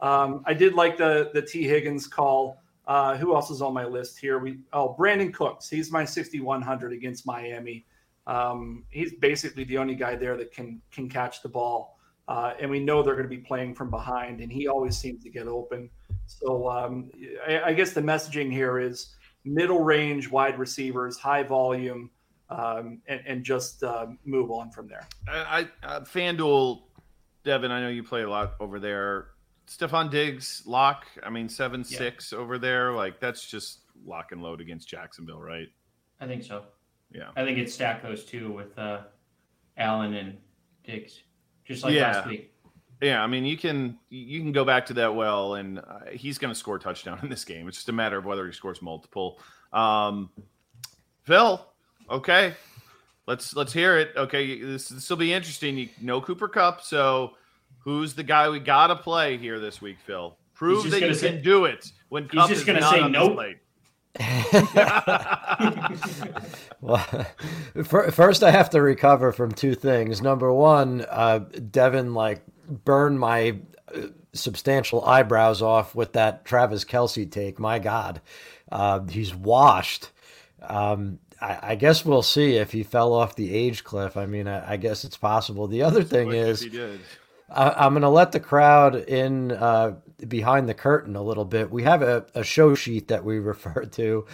Um, I did like the the Tee Higgins call. Uh, who else is on my list here? We oh Brandin Cooks. He's my 6100 against Miami. Um, he's basically the only guy there that can can catch the ball, uh, and we know they're going to be playing from behind, and he always seems to get open. So um, I, I, guess the messaging here is middle range wide receivers, high volume, um, and, and, just uh, move on from there. I, I uh, FanDuel, Devin. I know you play a lot over there. Stefon Diggs, lock. I mean, seven yeah. six over there. Like that's just lock and load against Jacksonville, right? I think so. Yeah, I think it's stack those two with uh, Allen and Diggs, just like yeah. last week. Yeah, I mean, you can you can go back to that well, and uh, he's going to score a touchdown in this game. It's just a matter of whether he scores multiple. Um, Phil, okay, let's let's hear it. Okay, this this will be interesting. You know Cooper Kupp, so Who's the guy we got to play here this week, Phil? Prove that you say, can do it when Kupp he's just going to say nope. well, first I have to recover from two things. Number one, uh, Devin like burned my uh, substantial eyebrows off with that Travis Kelce take. My God, uh, he's washed. Um, I, I, guess we'll see if he fell off the age cliff. I mean, I, I guess it's possible. The other thing is, I, am going to let the crowd in uh, behind the curtain a little bit. We have a, a show sheet that we refer to,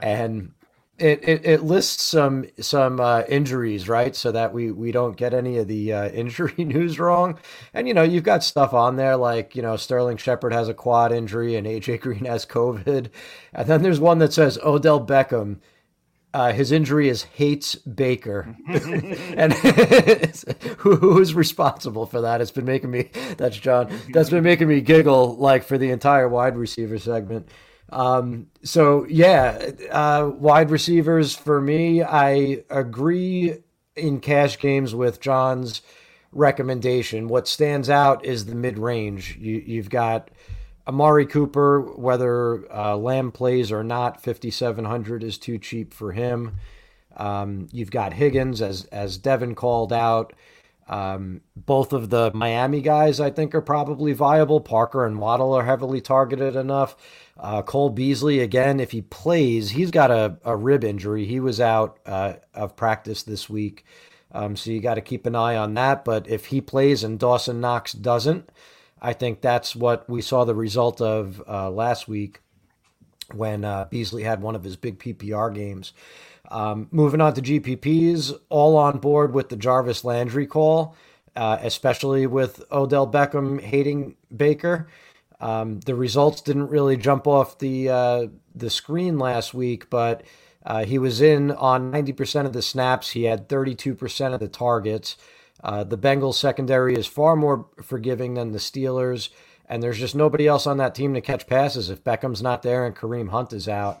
and it, it, it, lists some some uh, injuries, right? So that we we don't get any of the uh, injury news wrong. And you know, you've got stuff on there like you know Sterling Shepard has a quad injury and AJ Green has COVID, and then there's one that says Odell Beckham uh, his injury is hates Baker, and who, who is responsible for that? It's been making me. That's John. That's been making me giggle like for the entire wide receiver segment. Um, so yeah, uh, wide receivers for me, I agree in cash games with John's recommendation. What stands out is the mid range. You, you've got Amari Cooper, whether uh, Lamb plays or not, 5,700 is too cheap for him. Um, you've got Higgins, as as Devin called out. Um, both of the Miami guys, I think, are probably viable. Parker and Waddle are heavily targeted enough. Uh, Cole Beasley, again, if he plays, he's got a, a rib injury. He was out uh, of practice this week. Um, so you got to keep an eye on that. But if he plays and Dawson Knox doesn't, I think that's what we saw the result of uh, last week when uh, Beasley had one of his big PPR games. Um, moving on to GPPs, all on board with the Jarvis Landry call, uh, especially with Odell Beckham hating Baker. Um, the results didn't really jump off the uh, the screen last week, but uh, he was in on 90% of the snaps. He had 32% of the targets. Uh, the Bengals secondary is far more forgiving than the Steelers, and there's just nobody else on that team to catch passes if Beckham's not there and Kareem Hunt is out.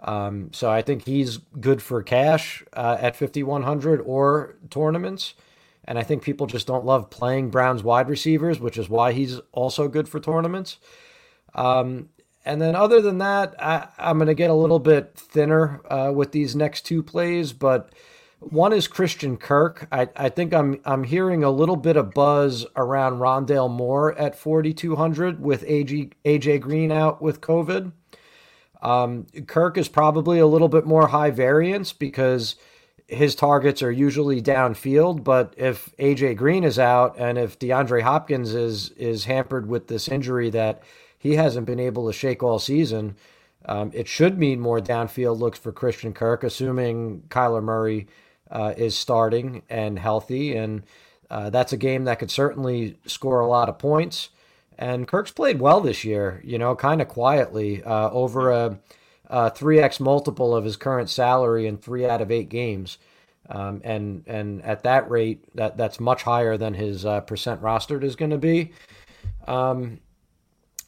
Um, so I think he's good for cash uh, at 5,100 or tournaments. And I think people just don't love playing Browns wide receivers, which is why he's also good for tournaments. Um, and then other than that, I, am going to get a little bit thinner uh, with these next two plays, but one is Christian Kirk. I, I think I'm I'm hearing a little bit of buzz around Rondale Moore at 4,200 with AJ, AJ Green out with COVID. Um, Kirk is probably a little bit more high variance because his targets are usually downfield. But if AJ Green is out and if DeAndre Hopkins is is hampered with this injury that he hasn't been able to shake all season, um, it should mean more downfield looks for Christian Kirk, assuming Kyler Murray uh, is starting and healthy, and uh, that's a game that could certainly score a lot of points. And Kirk's played well this year, you know, kind of quietly uh, over a, a 3x multiple of his current salary in three out of eight games. Um, and and at that rate, that that's much higher than his uh, percent rostered is going to be. Um,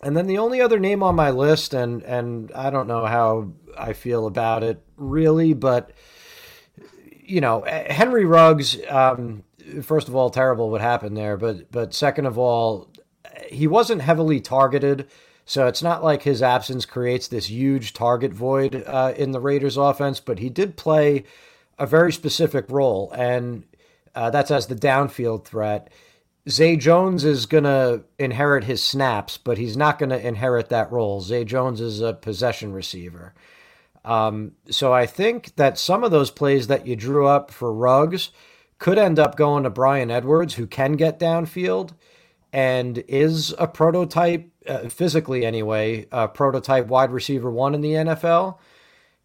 and then the only other name on my list, and and I don't know how I feel about it really, but you know, Henry Ruggs. Um, first of all, terrible what happened there, but but second of all, he wasn't heavily targeted, so it's not like his absence creates this huge target void uh, in the Raiders' offense. But he did play a very specific role, and uh, that's as the downfield threat. Zay Jones is going to inherit his snaps, but he's not going to inherit that role. Zay Jones is a possession receiver. Um, so I think that some of those plays that you drew up for Ruggs could end up going to Bryan Edwards, who can get downfield and is a prototype, uh, physically anyway, a prototype wide receiver one in the NFL.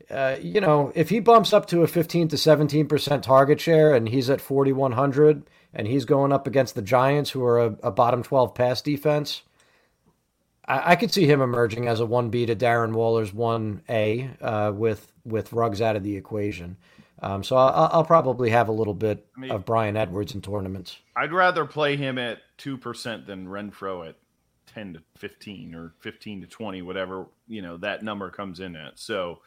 Uh, you know, if he bumps up to a 15 to 17% target share and he's at 4,100 and he's going up against the Giants, who are a, a bottom 12 pass defense, I, I, could see him emerging as a 1B to Darren Waller's 1A uh, with, with Ruggs out of the equation. Um, so I'll, I'll, probably have a little bit I mean, of Bryan Edwards in tournaments. I'd rather play him at 2% than Renfrow at 10 to 15 or 15 to 20, whatever, you know, that number comes in at. So,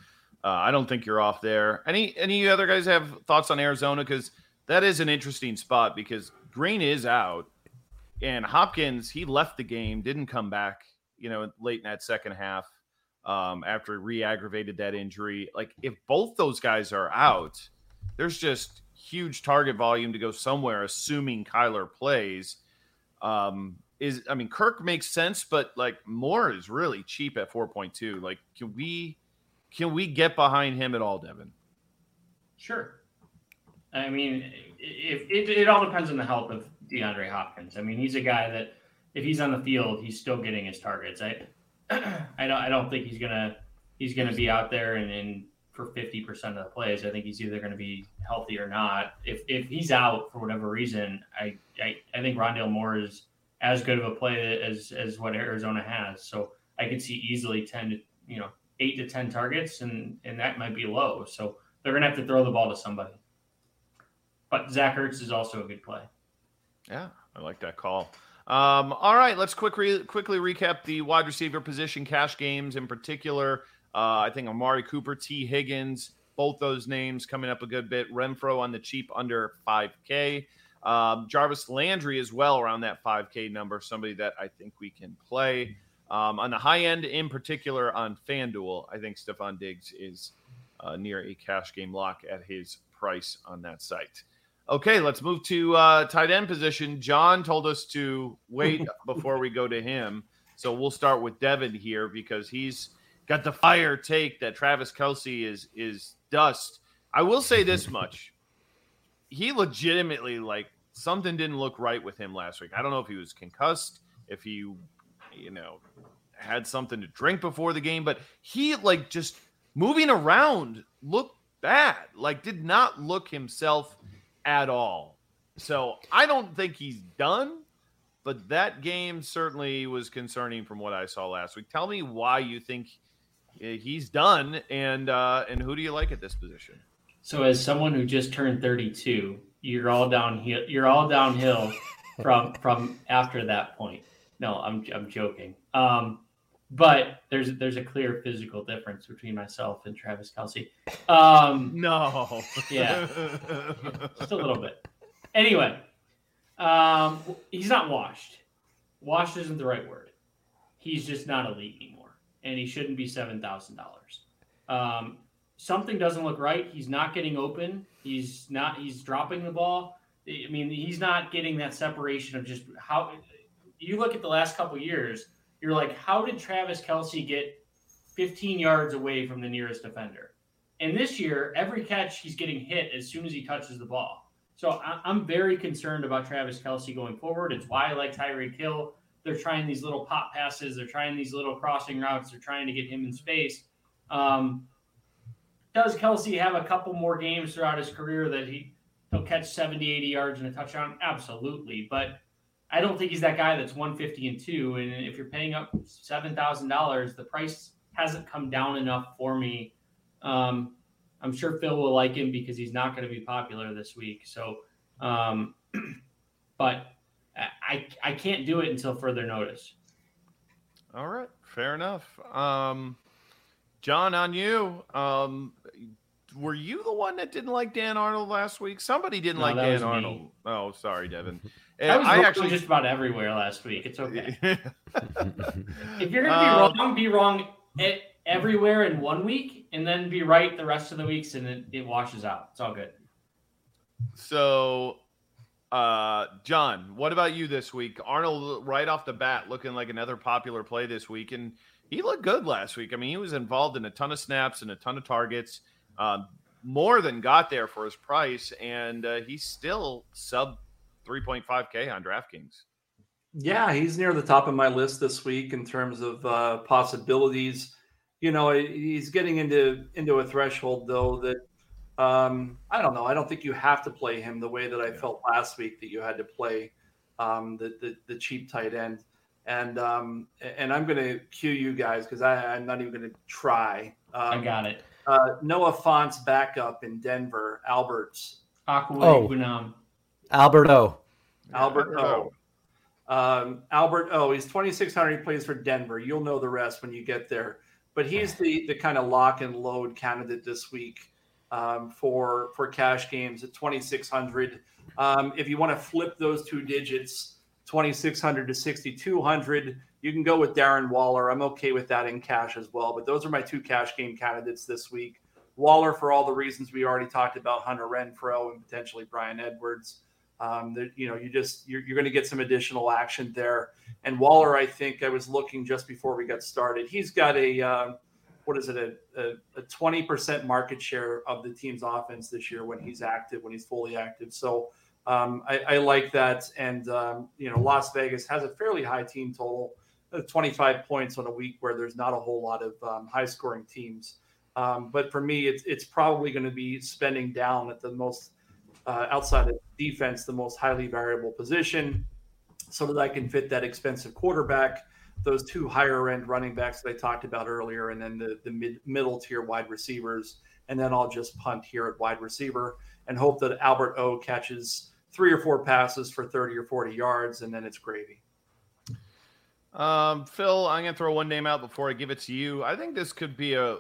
uh, I don't think you're off there. Any any other guys have thoughts on Arizona? Because that is an interesting spot because Green is out, and Hopkins he left the game, didn't come back. You know, late in that second half um, after re-aggravated that injury. Like if both those guys are out, there's just huge target volume to go somewhere, assuming Kyler plays. Um, is I mean Kirk makes sense, but like Moore is really cheap at 4.2. Like, can we can we get behind him at all, Devin? Sure. I mean, if it, it all depends on the health of DeAndre Hopkins. I mean, he's a guy that if he's on the field, he's still getting his targets. I I don't I don't think he's gonna he's gonna be out there and, for fifty percent of the plays. I think he's either gonna be healthy or not. If if he's out for whatever reason, I I, I think Rondale Moore is as good of a play as as what Arizona has. So I could see easily ten you know eight to ten targets, and and that might be low. So they're gonna have to throw the ball to somebody. But Zach Ertz is also a good play. Yeah, I like that call. Um, all right, let's quickly quickly recap the wide receiver position cash games in particular. Uh, I think Amari Cooper, Tee Higgins, both those names coming up a good bit. Renfrow on the cheap under 5K. Um, Jarvis Landry as well around that 5K number, somebody that I think we can play. Um, on the high end, in particular on FanDuel, I think Stefon Diggs is uh, near a cash game lock at his price on that site. Okay, let's move to uh, tight end position. John told us to wait before we go to him. So we'll start with Devin here because he's got the fire take that Travis Kelce is is dust. I will say this much. He legitimately like something didn't look right with him last week. I don't know if he was concussed, if he you know, had something to drink before the game, but he like just moving around looked bad. Like did not look himself at all. So I don't think he's done, but that game certainly was concerning from what I saw last week. Tell me why you think he's done, and uh, and who do you like at this position? So as someone who just turned 32, you're all downhill. You're all downhill from from after that point. No, I'm I'm joking. Um, but there's there's a clear physical difference between myself and Travis Kelce. Um, no, yeah, just a little bit. Anyway, um, he's not washed. Washed isn't the right word. He's just not elite anymore, and he shouldn't be seven thousand dollars. Um, something doesn't look right. He's not getting open. He's not. He's dropping the ball. I mean, he's not getting that separation of just how. You look at the last couple years you're like, how did Travis Kelce get 15 yards away from the nearest defender? And this year, every catch he's getting hit as soon as he touches the ball. So I'm very concerned about Travis Kelce going forward. It's why I like Tyreek Hill. They're trying these little pop passes. They're trying these little crossing routes. They're trying to get him in space. Um, does Kelce have a couple more games throughout his career that he he'll catch 70, 80 yards and a touchdown? Absolutely. But I don't think he's that guy that's 150 and two. And if you're paying up seven thousand dollars, the price hasn't come down enough for me. Um, I'm sure Phil will like him because he's not going to be popular this week. So, um, but I I can't do it until further notice. All right, fair enough. Um, John, on you. Um, were you the one that didn't like Dan Arnold last week? Somebody didn't No, like Dan was me. Arnold. Oh, sorry, Devin. I was I wrong actually just about everywhere last week. It's okay. If you're gonna be Um, wrong, be wrong everywhere in one week, and then be right the rest of the weeks, and it, it washes out. It's all good. So, uh, John, what about you this week? Arnold, right off the bat, looking like another popular play this week, and he looked good last week. I mean, he was involved in a ton of snaps and a ton of targets, um, more than got there for his price, and uh, he's still sub 3.5K on DraftKings. Yeah, he's near the top of my list this week in terms of uh, possibilities. You know, he's getting into into a threshold though that um, I don't know. I don't think you have to play him the way that I felt last week that you had to play um, the, the the cheap tight end. And um, and I'm going to cue you guys because I'm not even going to try. I Um, got it. uh, Noah Fant's backup in Denver, Alberts. Aqua Oh. Gunam. Albert O. Albert O. Um, Albert O. He's 2,600. He plays for Denver. You'll know the rest when you get there. But he's the the kind of lock and load candidate this week um, for for cash games at 2,600. Um, if you want to flip those two digits, 2,600 to 6,200, you can go with Darren Waller. I'm okay with that in cash as well. But those are my two cash game candidates this week. Waller for all the reasons we already talked about, Hunter Renfrow and potentially Bryan Edwards. Um, that you know, you just you're, you're going to get some additional action there. And Waller, I think I was looking just before we got started. He's got a um, what is it a a twenty percent market share of the team's offense this year when he's active, when he's fully active. So um, I, I like that. And um, you know, Las Vegas has a fairly high team total, uh, twenty five points on a week where there's not a whole lot of um, high scoring teams. Um, but for me, it's it's probably going to be spending down at the most uh, outside of defense, the most highly variable position, so that I can fit that expensive quarterback, those two higher end running backs that I talked about earlier, and then the the mid, middle tier wide receivers, and then I'll just punt here at wide receiver and hope that Albert O catches three or four passes for thirty or forty yards, and then it's gravy. Um, Phil, I'm going to throw one name out before I give it to you. I think this could be a,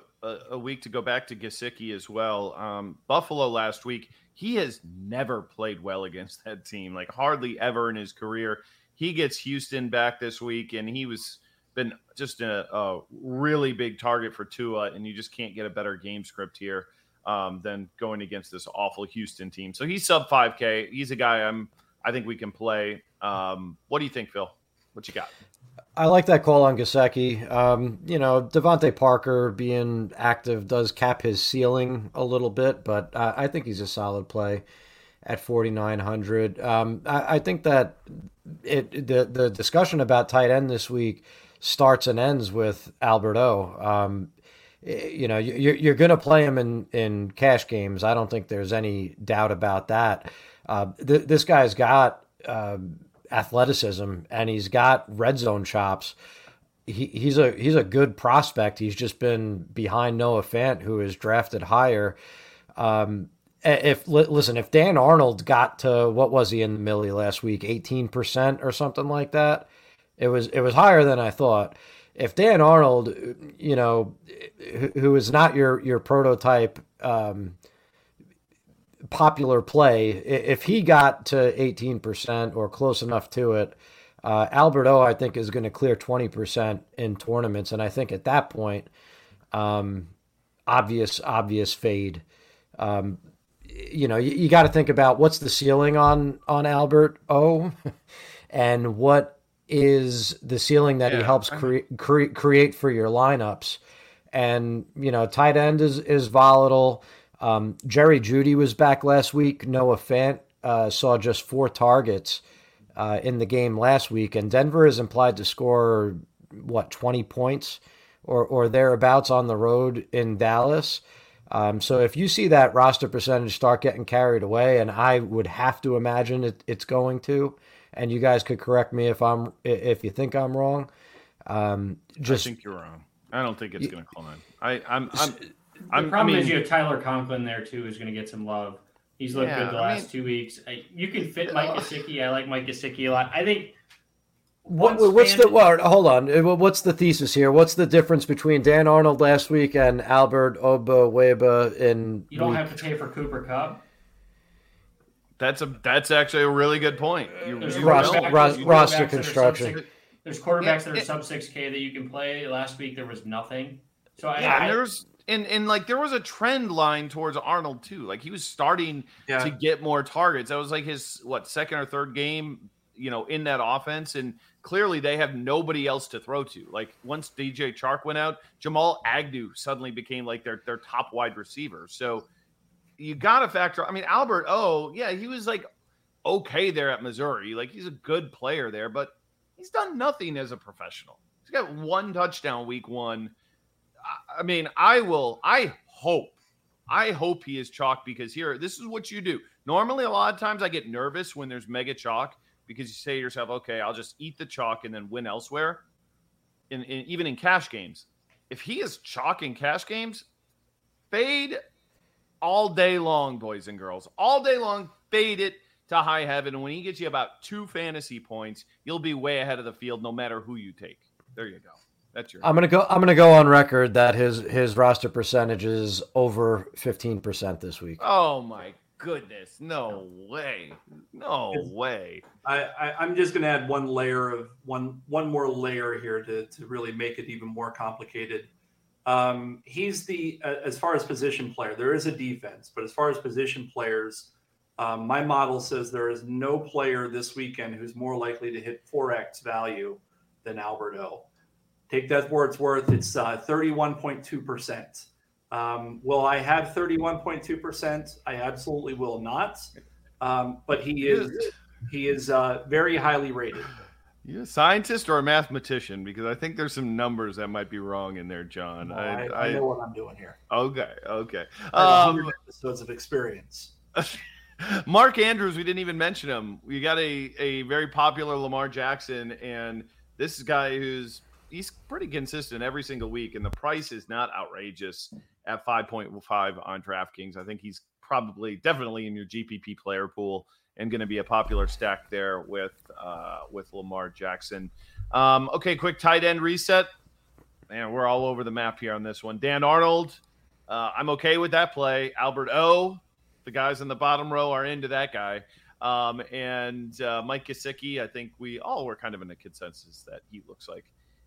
a, week to go back to Gesicki as well. Um, Buffalo last week, he has never played well against that team, like hardly ever in his career. He gets Houston back this week, and he was been just a, a really big target for Tua, and you just can't get a better game script here um, than going against this awful Houston team. So he's sub 5K. He's a guy I'm I think we can play. Um, what do you think, Phil? What you got? I like that call on Gesicki. Um, you know, DeVante Parker being active does cap his ceiling a little bit, but uh, I think he's a solid play at 4,900. Um, I, I think that it the the discussion about tight end this week starts and ends with Albert O. Um, you know, you're, you're going to play him in, in cash games. I don't think there's any doubt about that. Uh, th- this guy's got um, athleticism and he's got red zone chops. He, he's a he's a good prospect. He's just been behind Noah Fant, who is drafted higher. Um, if listen, if Dan Arnold got to what was he in the Milly last week, eighteen percent or something like that, it was it was higher than I thought. If Dan Arnold, you know, who is not your your prototype um, popular play, if he got to eighteen percent or close enough to it, uh, Albert O, I think, is going to clear twenty percent in tournaments, and I think at that point, um, obvious obvious fade. Um, you know, you, you got to think about what's the ceiling on on Albert O, and what is the ceiling that Yeah. he helps cre- cre- create for your lineups. And you know, tight end is is volatile. Um, Jerry Jeudy was back last week. Noah Fant uh, saw just four targets uh, in the game last week, and Denver is implied to score what twenty points or or thereabouts on the road in Dallas. Um, so if you see that roster percentage start getting carried away, and I would have to imagine it, it's going to, and you guys could correct me if I'm if you think I'm wrong. Um, just I think you're wrong. I don't think it's going to climb. I, I'm, I'm, The I'm, problem I mean, is you have Tyler Conklin there too, who's going to get some love. He's looked Yeah, good the I last mean- two weeks. I, you can fit Mike Gesicki. I like Mike Gesicki a lot. I think What, what's the well, hold on? Uh, What's the thesis here? What's the difference between Dan Arnold last week and Albert Oba Weba in? you don't week- have to pay for Cooper Kupp. that's a that's actually a really good point. You, There's you Roster- don't. ros- You- roster quarterbacks that are construction. sub-six- There's quarterbacks Yeah, that are it- sub six K that you can play. Last week there was nothing. So I, Yeah, I and there was and and like there was a trend line towards Arnold too. Like he was starting Yeah. to get more targets. That was like his what second or third game, you know, in that offense. And clearly they have nobody else to throw to. Like once DJ Chark went out, Jamal Agnew suddenly became like their their top wide receiver. So you gotta factor. I mean, Albert, oh yeah, he was like okay there at Missouri. Like he's a good player there, but he's done nothing as a professional. He's got one touchdown week one. I- mean, I will, I hope, I hope he is chalk because here, this is what you do. Normally, a lot of times I get nervous when there's mega chalk because you say to yourself, okay, I'll just eat the chalk and then win elsewhere. In, in even in cash games, if he is chalk in cash games, fade all day long, boys and girls, all day long, fade it to high heaven. And when he gets you about two fantasy points, you'll be way ahead of the field no matter who you take. There you go. That's your. I'm gonna go. I'm gonna go on record that his his roster percentage is over 15 percent this week. Oh my goodness! No way! No way! I, I, I'm just going to add one layer of one one more layer here to, to really make it even more complicated. Um, he's the uh, as far as position player, there is a defense, but as far as position players, um, my model says there is no player this weekend who's more likely to hit 4x value than Alberto. Take that for its worth. It's uh, 31.2%. Um, will I have 31.2%? I absolutely will not. Um, but he is he is uh, very highly rated. You a scientist or a mathematician? Because I think there's some numbers that might be wrong in there, John. I, I, I know what I'm doing here. okay, okay. Um, episodes of experience. Mark Andrews, we didn't even mention him. We got a, a very popular Lamar Jackson, and this guy who's he's pretty consistent every single week, and the price is not outrageous at 5.5 on DraftKings. I think he's probably definitely in your GPP player pool and going to be a popular stack there with uh, with Lamar Jackson. Um, okay, quick tight end reset. Man, we're all over the map here on this one. Dan Arnold, uh, I'm okay with that play. Albert O, the guys in the bottom row are into that guy. Um, and uh, Mike Gesicki, I think we all were kind of in a consensus that he looks like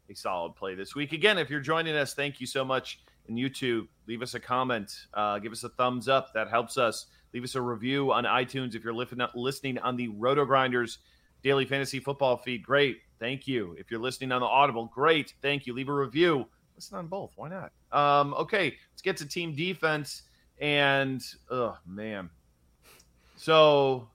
a solid play this week. Again, if you're joining us, thank you so much. And you too, leave us a comment, uh, give us a thumbs up. That helps us. Leave us a review on iTunes if you're listening on the RotoGrinders Daily Fantasy Football feed. Great, thank you. If you're listening on the Audible, great, thank you. Leave a review. Listen on both. Why not? Um, okay, let's get to team defense. And oh man, so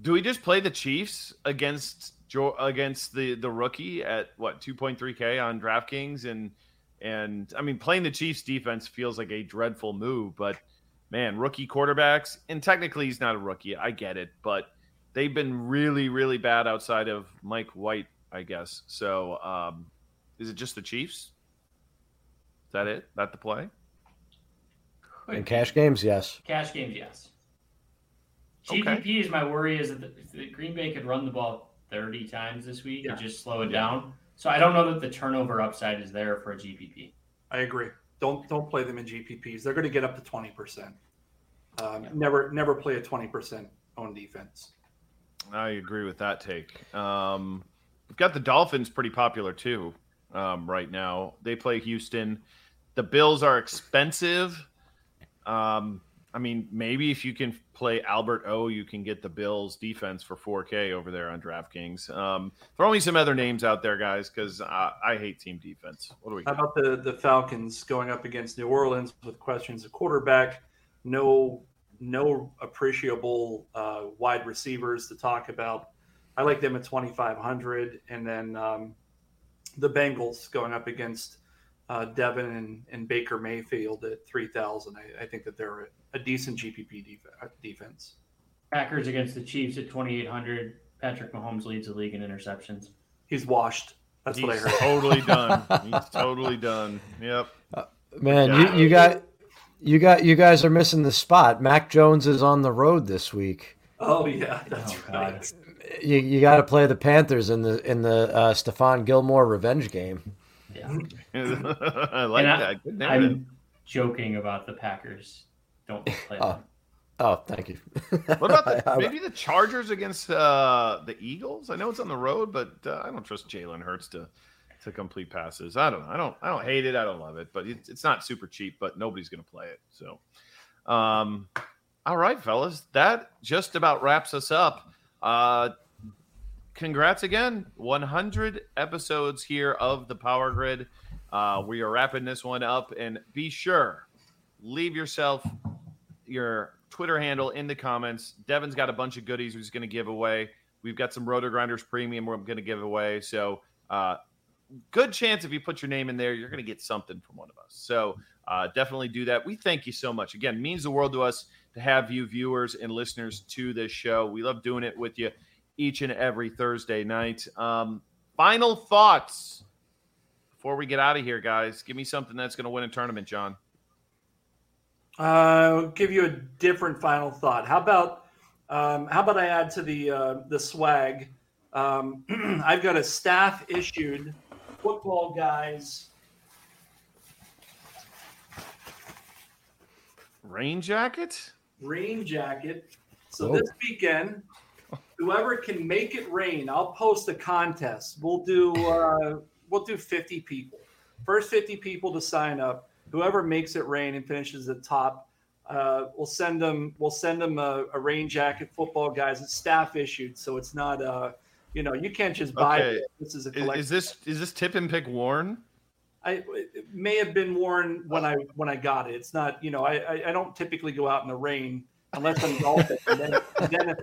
do we just play the Chiefs against against the the rookie at what 2.3k on DraftKings and and I mean playing the Chiefs defense feels like a dreadful move, but man, rookie quarterbacks and technically he's not a rookie. I get it, but they've been really really bad outside of Mike White, I guess. So um, is it just the Chiefs? Is that it? That the play? In cash games, yes. Cash games, yes. Okay. GPP is my worry is that the, if the Green Bay could run the ball 30 times this week and just slow it down. So I don't know that the turnover upside is there for a GPP. I agree. Don't don't play them in GPPs. They're going to get up to twenty percent. Um, Never never play a twenty percent on defense. I agree with that take. Um, we've got the Dolphins pretty popular too um, right now. They play Houston. The Bills are expensive. Um, I mean, maybe if you can play Albert O, you can get the Bills defense for 4K over there on DraftKings. Um, throw me some other names out there, guys, because I, I hate team defense. What do we How got? about the the Falcons going up against New Orleans with questions of quarterback? No no appreciable uh, wide receivers to talk about. I like them at twenty five hundred, and then um, the Bengals going up against uh, Devin and, and Baker Mayfield at three thousand. I, I think that they're a, a decent GPP def- uh, defense. Packers against the Chiefs at 2,800. Patrick Mahomes leads the league in interceptions. He's washed. That's He's what I heard. totally done. He's totally done. Yep. Man, you, you got you got you guys are missing the spot. Mac Jones is on the road this week. Oh yeah, that's Oh, right. God. You, you got to play the Panthers in the in the uh, Stephon Gilmore revenge game. Yeah. I like And I- that. Good. I'm joking about the Packers. Don't play Oh. them. Oh, thank you. What about the, I- I- maybe the Chargers against uh, the Eagles? I know it's on the road, but uh, I don't trust Jalen Hurts to to complete passes. I don't know. I don't. I don't hate it. I don't love it, but it's, it's not super cheap. But nobody's going to play it. So, um, all right, fellas, that just about wraps us up. Uh, congrats again, 100 episodes here of the Power Grid. Uh, we are wrapping this one up, and be sure leave yourself your Twitter handle in the comments. Devin's got a bunch of goodies he's going to give away. We've got some RotoGrinders premium we're going to give away. So, uh, good chance if you put your name in there, you're going to get something from one of us. So, uh, definitely do that. We thank you so much. Again, means the world to us to have you viewers and listeners to this show. We love doing it with you each and every Thursday night. Um, final thoughts before we get out of here, guys. Give me something that's going to win a tournament, John. Uh, I'll give you a different final thought. How about um, how about I add to the uh, the swag? Um, I've got a staff issued football guys. Rain jacket? rain jacket. So Oh. this weekend, whoever can make it rain, I'll post a contest. We'll do uh, we'll do 50 people. First 50 people to sign up. Whoever makes it rain and finishes at top, uh, we'll send them we'll send them a, a rain jacket. Football guys, it's staff issued, so it's not uh you know you can't just buy Okay. it. This is a collection. is this is this tip and pick worn? I it may have been worn when I when I got it. It's not, you know, I I, I don't typically go out in the rain unless I'm golfing. and then, then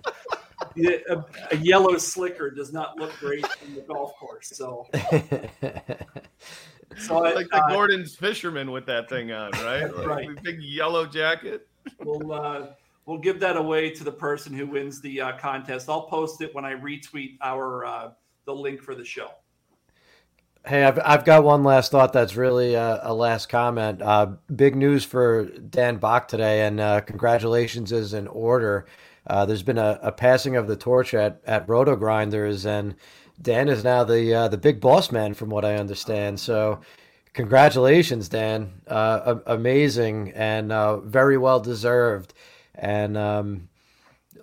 if, a, a yellow slicker does not look great in the golf course. So so I, like the uh, Gorton's fisherman with that thing on, right? Like Right. the big yellow jacket. we'll uh, we'll give that away to the person who wins the uh, contest. I'll post it when I retweet our uh, the link for the show. Hey, I've, I've got one last thought that's really uh, a last comment. Uh, big news for Dan Back today, and uh, congratulations is in order. Uh, there's been a, a passing of the torch at, at RotoGrinders, and Dan is now the uh, the big boss man, from what I understand. So, congratulations, Dan! Uh, a- amazing and uh, very well deserved, and um,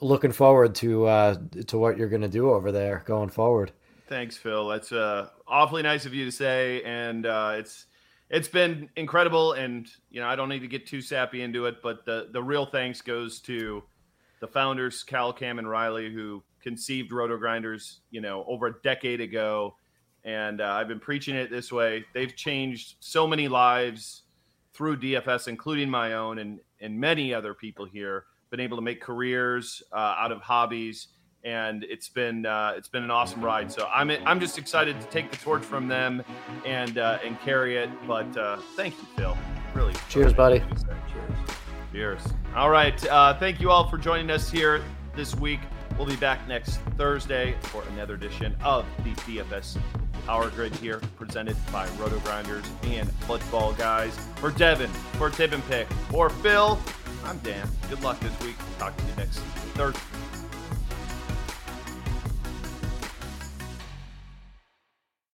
looking forward to uh, to what you're going to do over there going forward. Thanks, Phil. That's uh, awfully nice of you to say, and uh, it's it's been incredible. And you know, I don't need to get too sappy into it, but the the real thanks goes to the founders, Cal, Cam, and Riley, who conceived RotoGrinders, you know, over a decade ago. And uh, I've been preaching it this way. They've changed so many lives through DFS, including my own, and and many other people here. Been able to make careers uh, out of hobbies and it's been uh, it's been an awesome ride. So I'm I'm just excited to take the torch from them and uh, and carry it. But uh, thank you, Phil. Really. Cheers, buddy. Cheers. Cheers. All right. Uh, thank you all for joining us here this week. We'll be back next Thursday for another edition of the DFS Power Grid here, presented by RotoGrinders and Football Guys. For Devin, for Tip and Pick, for Phil, I'm Dan. Good luck this week. Talk to you next Thursday.